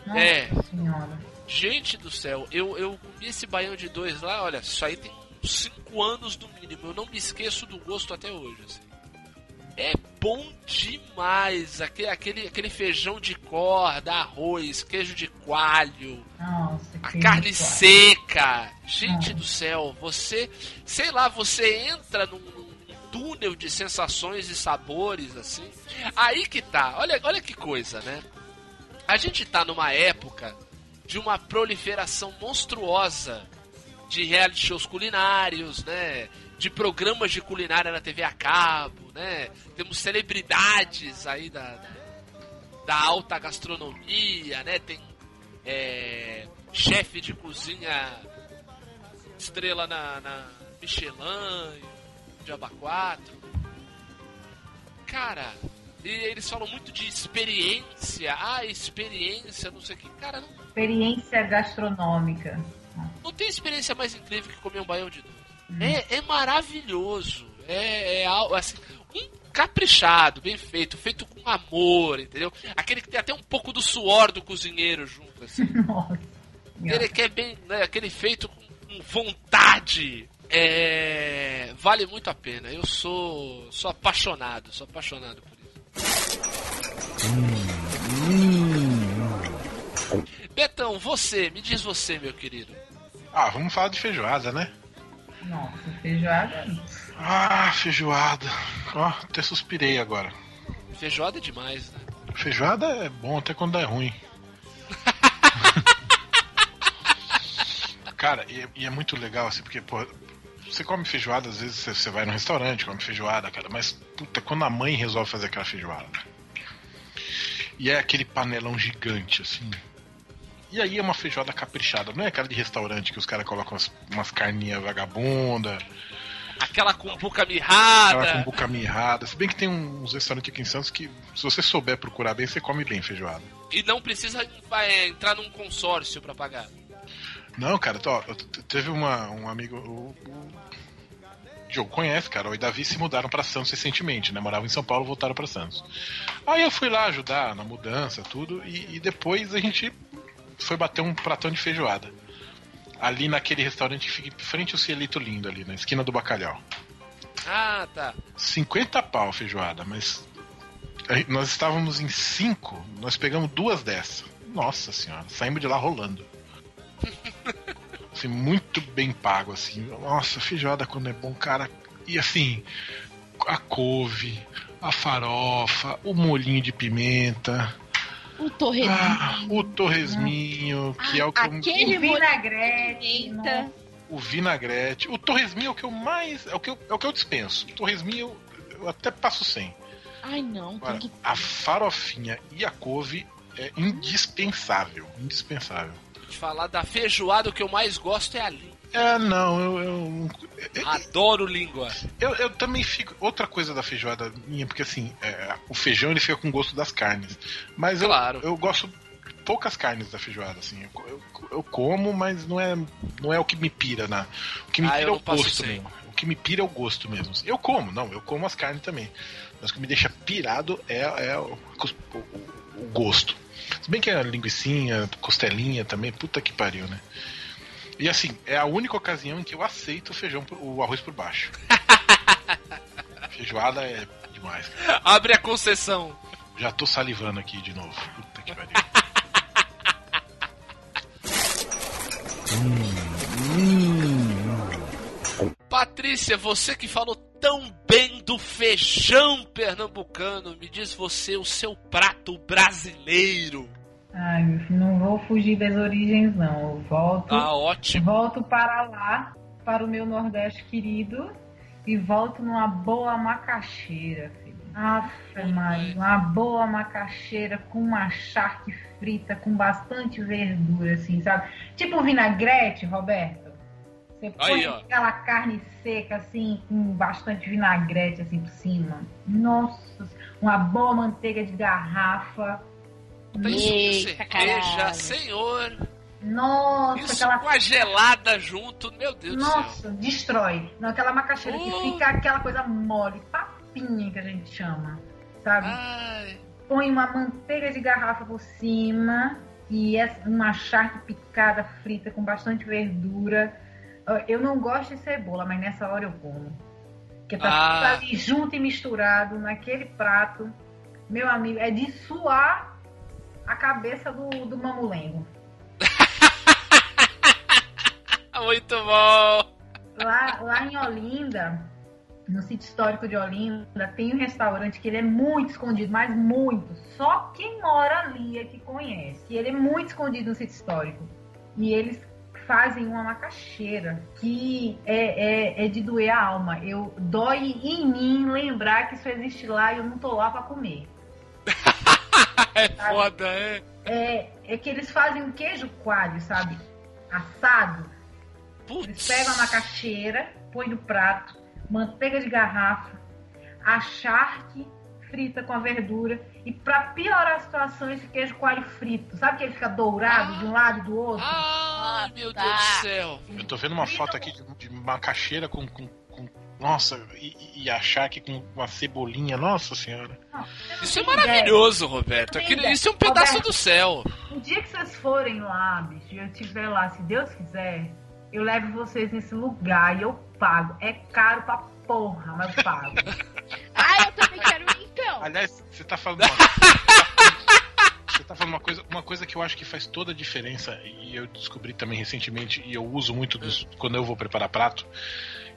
Nossa É. senhora. Gente do céu, eu, eu comi esse baião de dois lá, olha, isso aí tem 5 anos no mínimo. Eu não me esqueço do gosto até hoje. assim. É bom demais. Aquele, aquele, aquele feijão de corda, arroz, queijo de coalho, Nossa, a carne seca. Gente Hum. do céu, você, sei lá, você entra num, num túnel de sensações e sabores assim. Aí que tá. Olha, olha que coisa, né? A gente tá numa época de uma proliferação monstruosa de reality shows culinários, né? De programas de culinária na TV a cabo, né? Temos celebridades aí da, da alta gastronomia, né? Tem é, chefe de cozinha estrela na, na Michelin, Diaba 4. Cara, e eles falam muito de experiência, ah, experiência, não sei o que. Cara, não. Experiência gastronômica. Não tem experiência mais incrível que comer um baião de dois. Hum. É, é maravilhoso. É, é assim, caprichado, bem feito, feito com amor, entendeu? Aquele que tem até um pouco do suor do cozinheiro junto, assim. *laughs* Nossa. Aquele que é bem, né, aquele feito com, com vontade. É, vale muito a pena. Eu sou, sou apaixonado, sou apaixonado por Betão, você, me diz você, meu querido. Ah, vamos falar de feijoada, né? Nossa, feijoada. Ah, feijoada. Ó, oh, até suspirei agora. Feijoada é demais, né? Feijoada é bom até quando é ruim. *laughs* Cara, e, e, é muito legal, assim, porque, pô, você come feijoada, às vezes você, você vai no restaurante, come feijoada, cara, mas, puta, quando a mãe resolve fazer aquela feijoada. E é aquele panelão gigante, assim. E aí é uma feijoada caprichada, não é aquela de restaurante que os caras colocam umas, umas carninhas vagabunda. Aquela com buca mirrada. Aquela com buca mirrada. Se bem que tem uns restaurantes aqui em Santos que, se você souber procurar bem, você come bem feijoada. E não precisa vai, entrar num consórcio para pagar. Não, cara, tô, teve uma, um amigo. O, o Diogo conhece, cara. O e Davi se mudaram para Santos recentemente, né? Moravam em São Paulo, voltaram para Santos. Aí eu fui lá ajudar na mudança, tudo, e, e depois a gente foi bater um pratão de feijoada. Ali naquele restaurante que fica em frente ao Cielito Lindo, ali, na esquina do Bacalhau. Ah, tá. 50 pau feijoada, mas nós estávamos em cinco, nós pegamos duas dessas. Nossa senhora, saímos de lá rolando. *laughs* assim, muito bem pago, assim. Nossa, feijoada quando é bom, cara. E assim, a couve, a farofa, o molhinho de pimenta. O torresminho. Ah, o torresminho, que ah, é o que aquele eu... vinagrete. O vinagrete. O torresminho é o que eu mais. É o que eu, é o que eu dispenso. O torresminho eu, eu até passo sem. Ai, não. Agora, que... A farofinha e a couve é indispensável. Indispensável. De falar da feijoada, o que eu mais gosto é a língua. É, não, eu, eu, eu Adoro língua. Eu, eu também fico. Outra coisa da feijoada minha, porque assim, é, o feijão ele fica com gosto das carnes. Mas claro. eu, eu gosto poucas carnes da feijoada, assim. Eu, eu, como, mas não é, não é o que me pira, né? O que me ah, pira é o gosto mesmo. O que me pira é o gosto mesmo. Eu como, não, eu como as carnes também. Mas o que me deixa pirado é, é o, o, o gosto. Se bem que a linguiçinha, costelinha também, puta que pariu, né? E assim, é a única ocasião em que eu aceito o feijão, o arroz por baixo. *laughs* Feijoada é demais. Cara. Abre a concessão. Já tô salivando aqui de novo. Puta que pariu. Patrícia, você que falou tão bem do feijão pernambucano, me diz você o seu prato brasileiro. Ai, meu filho, não vou fugir das origens, não. Eu volto. Ah, ótimo. Volto para lá, para o meu Nordeste querido, e volto numa boa macaxeira, filho. Aff, Maria, uma boa macaxeira com uma charque frita, com bastante verdura, assim, sabe? Tipo vinagrete, Roberto. Você põe Aí, aquela carne seca, assim, com bastante vinagrete, assim, por cima. Nossa, uma boa manteiga de garrafa isso cerveja, senhor. Nossa, Isso aquela... com a gelada junto, meu Deus Nossa, do céu. destrói. Não, aquela macaxeira uh. que fica aquela coisa mole, papinha que a gente chama, sabe? Ai. Põe uma manteiga de garrafa por cima e uma charque picada frita com bastante verdura. Eu não gosto de cebola, mas nessa hora eu como. Porque tá ah. tudo ali junto e misturado naquele prato. Meu amigo, é de suar a cabeça do, do mamulengo. *laughs* Muito bom! Lá, lá em Olinda, no sítio histórico de Olinda, tem um restaurante que ele é muito escondido, mas muito. Só quem mora ali é que conhece. E ele é muito escondido no sítio histórico. E eles fazem uma macaxeira que é, é, é de doer a alma. Eu dói em mim lembrar que isso existe lá e eu não tô lá para comer. É foda, é. é. É que eles fazem um queijo coalho, sabe? Assado. Putz. Eles pegam a macaxeira, põe no prato, manteiga de garrafa, a charque frita com a verdura e para piorar a situação esse queijo coalho frito, sabe que ele fica dourado ah, de um lado e do outro? Ah, meu tá. Deus do céu! Eu tô vendo uma foto aqui de, de macaxeira com, com nossa, e, e a charque com uma cebolinha, nossa senhora. Não, isso é maravilhoso, ideia. Roberto. Aquilo, isso é um pedaço Roberto, do céu. O dia que vocês forem lá, bicho, e eu estiver lá, se Deus quiser, eu levo vocês nesse lugar e eu pago. É caro pra porra, mas eu pago. *laughs* ah, eu também quero ir então. Aliás, você tá falando uma... *laughs* você tá falando uma coisa, uma coisa que eu acho que faz toda a diferença e eu descobri também recentemente e eu uso muito dos, quando eu vou preparar prato.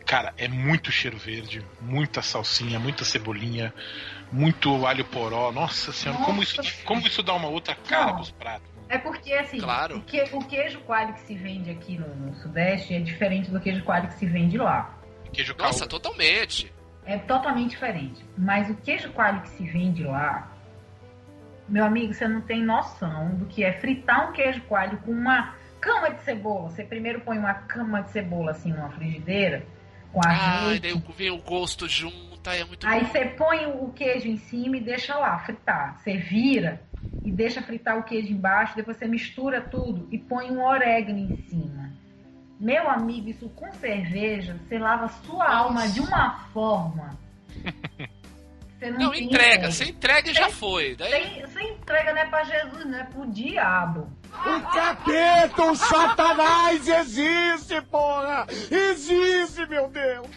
Cara, é muito cheiro verde, muita salsinha, muita cebolinha, muito alho poró. Nossa senhora, Nossa. Como, isso, como isso dá uma outra cara Não. pros pratos. É porque, assim, claro. o, que, o queijo coalho que se vende aqui no, no, Sudeste é diferente do queijo coalho que se vende lá. Queijo Nossa, totalmente. É totalmente diferente. Mas o queijo coalho que se vende lá, meu amigo, você não tem noção do que é fritar um queijo coalho com uma cama de cebola. Você primeiro põe uma cama de cebola assim numa frigideira com a Ah, daí vem o gosto junto, é muito Aí bom. você põe o queijo em cima e deixa lá fritar. Você vira e deixa fritar o queijo embaixo, depois você mistura tudo e põe um orégano em cima. Meu amigo, isso com cerveja, você lava sua Nossa. alma de uma forma. *laughs* Você não, não entrega, você entrega e já foi. Daí... Você, entrega não é pra Jesus, não é pro diabo. O capeta, o satanás existe, porra! Existe, meu Deus!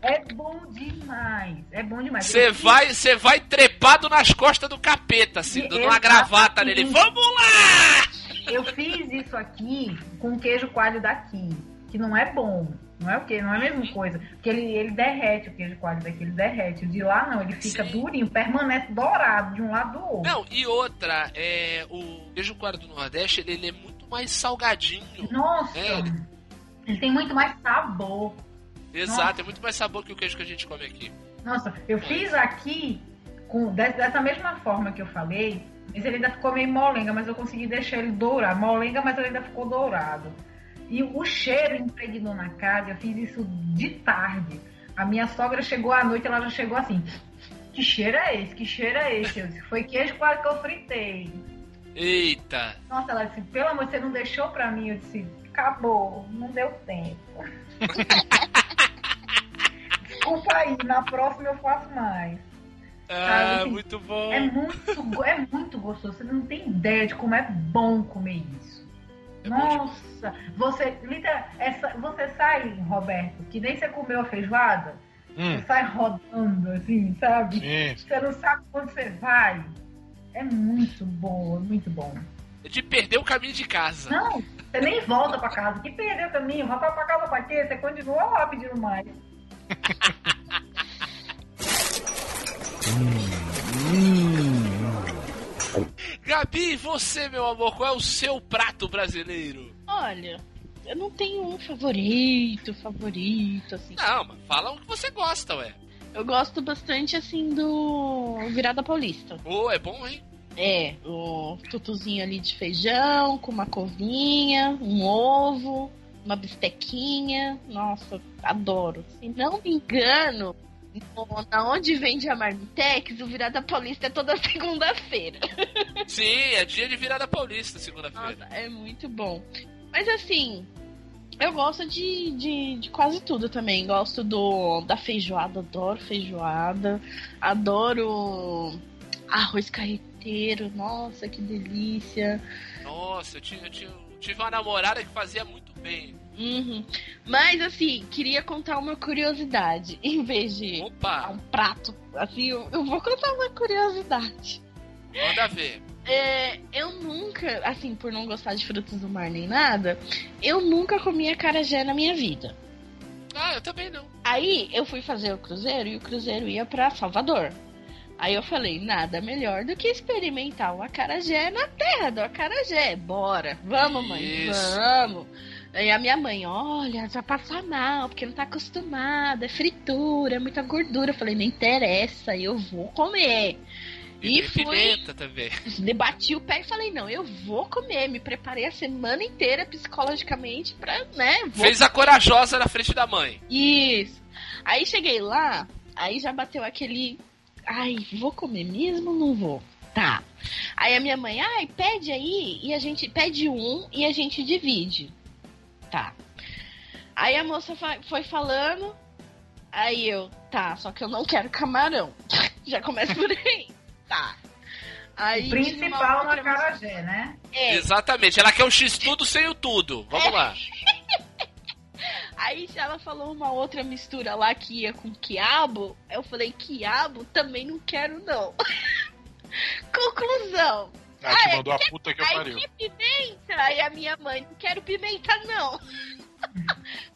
É bom demais. É bom demais. Você vai, você vai trepado nas costas do capeta, assim, dando uma gravata nele. Vamos lá! Eu fiz isso aqui com queijo coalho daqui, que não é bom. Não é o que? Não é a mesma coisa. Porque ele, ele derrete o queijo coalho daqui, ele derrete. O de lá não, ele fica Sim. durinho, permanece dourado de um lado do outro. Não, e outra, é, o queijo coalho do Nordeste, ele, ele é muito mais salgadinho. Nossa! É, ele... ele tem muito mais sabor. Exato, Nossa. é muito mais sabor que o queijo que a gente come aqui. Nossa, eu fiz aqui com, dessa mesma forma que eu falei, mas ele ainda ficou meio molenga, mas eu consegui deixar ele dourado. Molenga, mas ele ainda ficou dourado. E o cheiro impregnou na casa, eu fiz isso de tarde. A minha sogra chegou à noite, ela já chegou assim. Que cheiro é esse? Que cheiro é esse? Eu disse, foi queijo quase que eu fritei. Eita! Nossa, ela disse, pelo amor, você não deixou pra mim? Eu disse, acabou, não deu tempo. *laughs* Desculpa aí, na próxima eu faço mais. Ah, assim, muito bom. É muito, é muito gostoso. Você não tem ideia de como é bom comer isso. É Nossa, você, essa, você sai, Roberto, que nem você comeu a feijoada. Hum. Você sai rodando, assim, sabe? Sim. Você não sabe onde você vai. É muito bom, é muito bom. É de perder o caminho de casa. Não, você nem volta pra casa. Que perdeu o caminho, volta pra casa pra quê? Você continua lá pedindo mais. *laughs* Gabi, você, meu amor, qual é o seu prato brasileiro? Olha, eu não tenho um favorito, favorito, assim. Não, mas fala um que você gosta, ué. Eu gosto bastante, assim, do Virada Paulista. Oh, é bom, hein? É, o tutuzinho ali de feijão, com uma covinha, um ovo, uma bistequinha. Nossa, adoro. Se não me engano, na onde vende a Marmitex, o Virada Paulista é toda *laughs* segunda-feira. Sim, é dia de Virada Paulista, segunda-feira. É muito bom. Mas assim, eu gosto de, de, de, quase tudo também. Gosto do da feijoada, adoro feijoada. Adoro arroz carreteiro, nossa, que delícia. Nossa, eu eu eu tive uma namorada que fazia muito bem. Uhum. Mas assim, queria contar uma curiosidade. *laughs* Em vez de Opa. um prato, assim, eu, eu, vou contar uma curiosidade. Manda ver. É, eu nunca, assim, por não gostar de frutos do mar nem nada, eu nunca comi acarajé na minha vida. Ah, eu também não. Aí eu fui fazer o cruzeiro e o cruzeiro ia pra Salvador. Aí eu falei, nada melhor do que experimentar o acarajé na terra do acarajé. Bora, vamos, mãe, Isso. vamos. Aí a minha mãe, olha, vai passar mal, porque não tá acostumada, é fritura, é muita gordura. Eu falei, não interessa, eu vou comer. E, E fui- também. *laughs* Debati o pé e falei, não, eu vou comer. Me preparei a semana inteira psicologicamente pra, né, Fez a corajosa na frente da mãe. isso. Aí cheguei lá, aí já bateu aquele. Ai, vou comer mesmo ou não vou? Tá. Aí a minha mãe, ai, pede aí e a gente pede um e a gente divide. Tá. Aí a moça foi falando, aí eu, tá, só que eu não quero camarão. *laughs* já começa por aí. Tá. Aí principal no outra moça- acarajé, né? É, Exatamente. Ela quer o X tudo sem o tudo. Vamos lá. *laughs* Aí ela falou uma outra mistura lá que ia com quiabo. Eu falei, quiabo também não quero, não. *laughs* Conclusão. Ah, te Ah, mandou a puta que eu Aí pariu. que pimenta? Aí a minha mãe, não quero pimenta, não.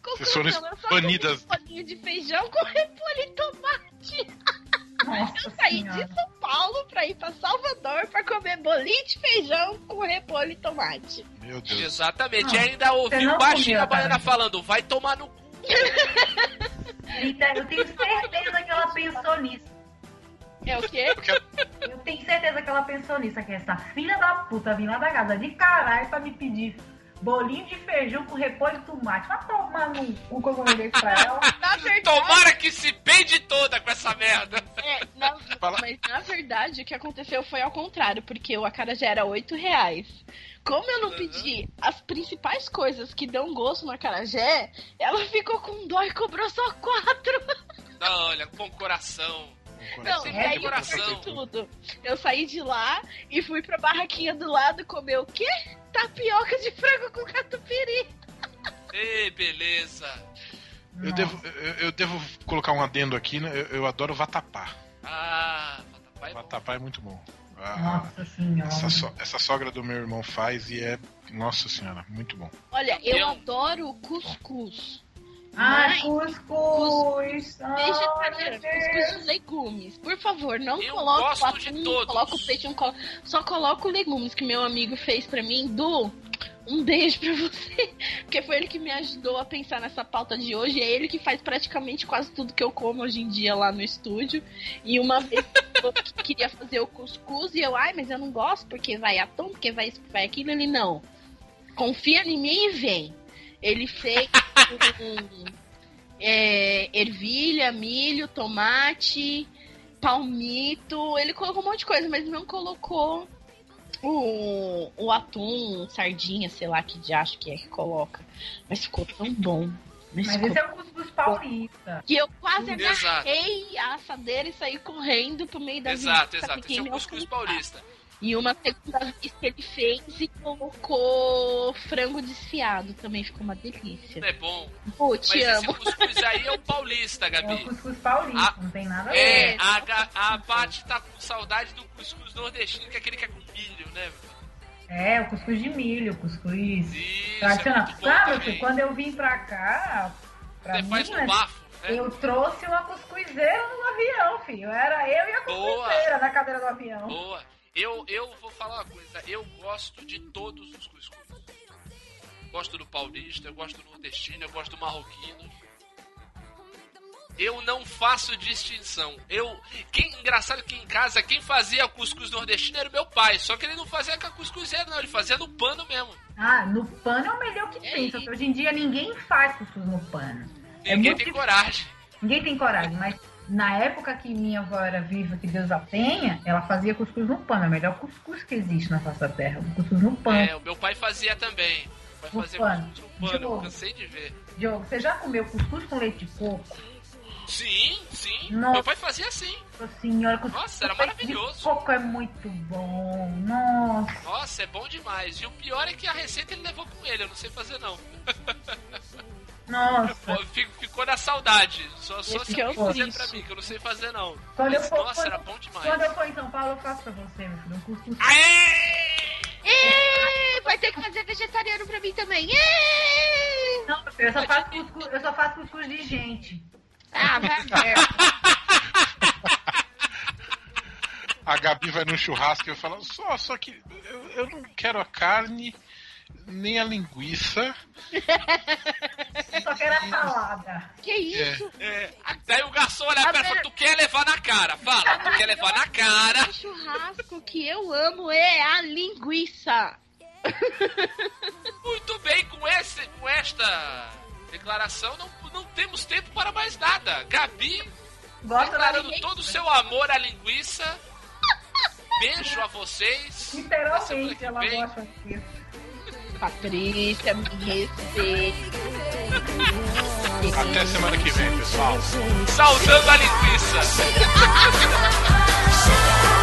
Vocês *laughs* foram Conclusão, eu só banidas. comi um bolinho de feijão com repolho e tomate. Nossa Eu saí senhora. de São Paulo pra ir pra Salvador pra comer bolinho de feijão com repolho e tomate. Meu Deus. Exatamente. E ainda ouviu não baixinho comeu, a baiana cara. falando, vai tomar no cu. *laughs* Eu tenho certeza que ela pensou nisso. É o quê? Eu tenho certeza que ela pensou nisso. Que essa filha da puta vir lá da casa de caralho pra me pedir bolinho de feijão com repolho e tomate. Vai tomar no cu que eu vou ver pra ela. *laughs* Na verdade, Tomara que se peide toda com essa merda. É, na- mas na verdade o que aconteceu foi ao contrário, porque o acarajé era 8 reais. Como eu não pedi as principais coisas que dão gosto no acarajé, ela ficou com dó e cobrou só quatro. Não, olha, com coração. Não, e aí eu perdi tudo. Eu saí de lá e fui pra barraquinha do lado comer o quê? Tapioca de frango com catupiry. Ei, beleza. Eu Nossa. devo, eu, eu devo colocar um adendo aqui, né? Eu, eu adoro vatapá. Ah, vatapá é bom. Vatapá é muito bom. Ah, Nossa senhora. essa, so- essa sogra do meu irmão faz e é. Nossa senhora, muito bom. Olha, eu adoro cuscuz. Ai, cuscuz. Vegetariano, cuscuz de legumes. Por favor, não Eu coloque atum, não coloque o peixe, não colo- só coloca o legumes que meu amigo fez pra mim. Du, um beijo pra você. *laughs* Porque foi ele que me ajudou a pensar nessa pauta de hoje. É ele que faz praticamente quase tudo que eu como hoje em dia lá no estúdio. E uma vez eu que queria fazer o cuscuz e eu, ai, mas eu não gosto porque vai atum, porque vai isso, vai aquilo. Ele, não. Confia em mim e vem. Ele fez um, é, ervilha, milho, tomate, palmito. Ele colocou um monte de coisa, mas não colocou o, o atum, sardinha, sei lá que de acho que é que coloca. Mas ficou tão bom. Mas Mas ficou... esse é o cuscuz paulista. Que eu quase Exato. agarrei a assadeira e saí correndo pro meio da Exato, exato. Esse é o cuscuz paulista. E uma segunda vez que ele fez e colocou frango desfiado. Também ficou uma delícia. É bom. Pô, Mas te esse amo. cuscuz aí é o paulista, É o Gabi. cuscuz paulista, Ah, não tem nada a ver. É, a, a Paty tá com saudade do cuscuz nordestino, que é aquele que é com milho, né? É, o cuscuz de milho, o cuscuz Isso, é tradicional. muito bom Sabe, também. quando eu vim pra cá, pra Você faz Minas, no bafo, né? eu trouxe uma cuscuzeira no avião, filho. Era eu e a Boa. cuscuzeira na cadeira do avião. Boa. Eu, eu vou falar uma coisa, eu gosto de todos os cuscuz. Gosto do paulista, eu gosto do nordestino, eu gosto do marroquino. Eu não faço distinção. Eu, quem, engraçado que em casa quem fazia cuscuz nordestino era o meu pai, só que ele não fazia com a cuscuzeira não, ele fazia no pano mesmo. Ah, no pano é o melhor que É tem. Só que hoje em dia ninguém faz cuscuz no pano. É Ninguém muito tem coragem. Ninguém tem coragem, mas na época que minha avó era viva, que Deus a tenha, ela fazia cuscuz no pano. É o melhor cuscuz que existe na face da terra. Cuscuz no pano. É, o meu pai fazia também. Vai fazer pano. cuscuz no pano, Diogo. cansei de ver. Diogo, você já comeu cuscuz com leite de coco? Sim, sim. Nossa. Meu pai fazia assim. Nossa senhora, cuscuz Nossa, era maravilhoso. Coco é muito bom. Nossa. Nossa, é bom demais. E o pior é que a receita ele levou com ele, eu não sei fazer não. *laughs* Nossa. Fico- Ficou na saudade. Só, só Esse se é alguém fizer triste. pra mim, que eu não sei fazer não. Quando eu Mas, for- nossa, quando- era bom demais. Quando eu for em São Paulo, eu faço pra você, meu filho. Um cuscuz. Aê! Vai ter que fazer vegetariano pra mim também. Ê! Não, eu só faço cuscuz, eu só faço cuscuz de gente. Ah, vai *laughs* merda. A Gabi vai no churrasco e eu falo, só, só que eu, eu não quero a carne, nem a linguiça. Eu só quero a salada. Que isso? É, daí o garçom olha pra ela e fala, tu quer levar na cara? Fala, tu quer levar na cara. O churrasco que eu amo é a linguiça. *laughs* Muito bem, com, esse, com esta declaração, não, não temos tempo para mais nada. Gabi Gosto da declarando todo o seu amor à linguiça. Beijo a vocês. Literalmente, ela gosta disso. Patrícia, me respeita. Até semana que vem, pessoal. Saudando a linguiça. *laughs*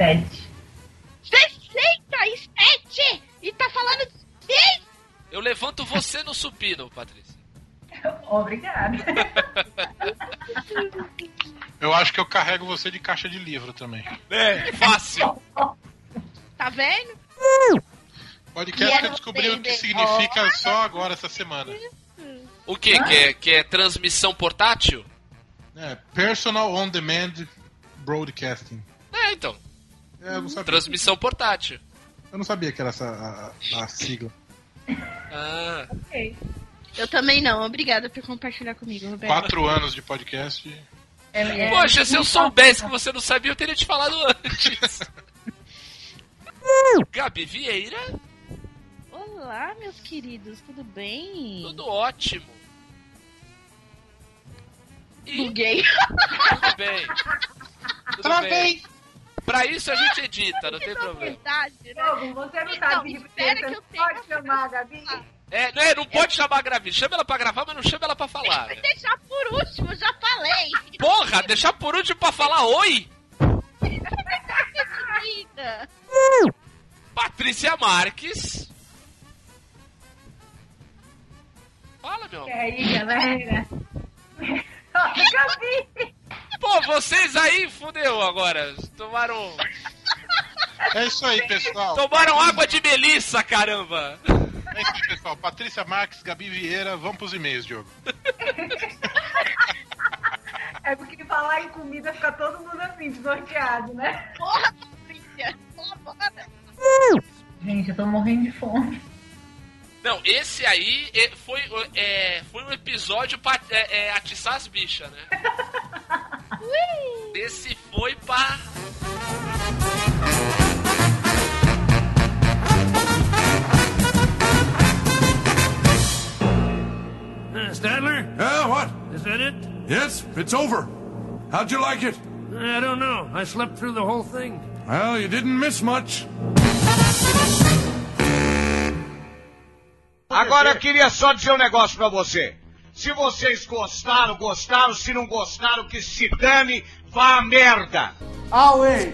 67. 67! E tá falando de mim? Eu levanto você no supino, Patrícia. *laughs* Obrigada. *laughs* Eu acho que eu carrego você de caixa de livro também. É, fácil. *laughs* Tá vendo? Podcast que eu descobri o que significa só agora essa semana. O que? Que é, que é transmissão portátil? É, Personal On Demand Broadcasting. É, então. É, eu não sabia. Transmissão portátil. Eu não sabia que era essa a, a sigla. Ah. ok. Eu também não. Obrigada por compartilhar comigo, Roberto. Quatro anos de podcast. É, é, Poxa, se eu soubesse que você não sabia, eu teria te falado antes. *laughs* Gabi Vieira, Olá, meus queridos, tudo bem? tudo ótimo. E Buguei. tudo bem. *laughs* Tudo Travei. bem. Pra isso a gente edita, não tem Na problema. verdade, né? Diogo, você não Então, sabe pedir espera você que eu pode chamar a Gabi? É, não, é, não pode chamar a Gabi. Chama ela pra gravar, mas não chama ela pra falar. Né? deixar por último, já falei. Porra, deixar por último pra falar oi? *laughs* Patrícia Marques. Fala, meu E amor. aí, galera? *laughs* Gabi! Pô, vocês aí fudeu agora. Tomaram. É isso aí, pessoal. Tomaram água de melissa, caramba! É isso aí, pessoal. Patrícia Marques, Gabi Vieira, vamos pros e-mails, Diogo. *laughs* É porque falar em comida fica todo mundo assim, desnorteado, né? Porra, Patrícia. Colabora. Gente, eu tô morrendo de fome. Não, esse aí foi, é, foi um episódio pra é, é, atiçar as bichas, né? Esse foi pra. Uh, Stadler? Yeah, what? Is that it? Yes, it's over. How'd you like it? I don't know. I slept through the whole thing. Well, you didn't miss much. Agora eu queria só dizer um negócio pra você. Se vocês gostaram, gostaram. Se não gostaram, que se dane, vá a merda. Away.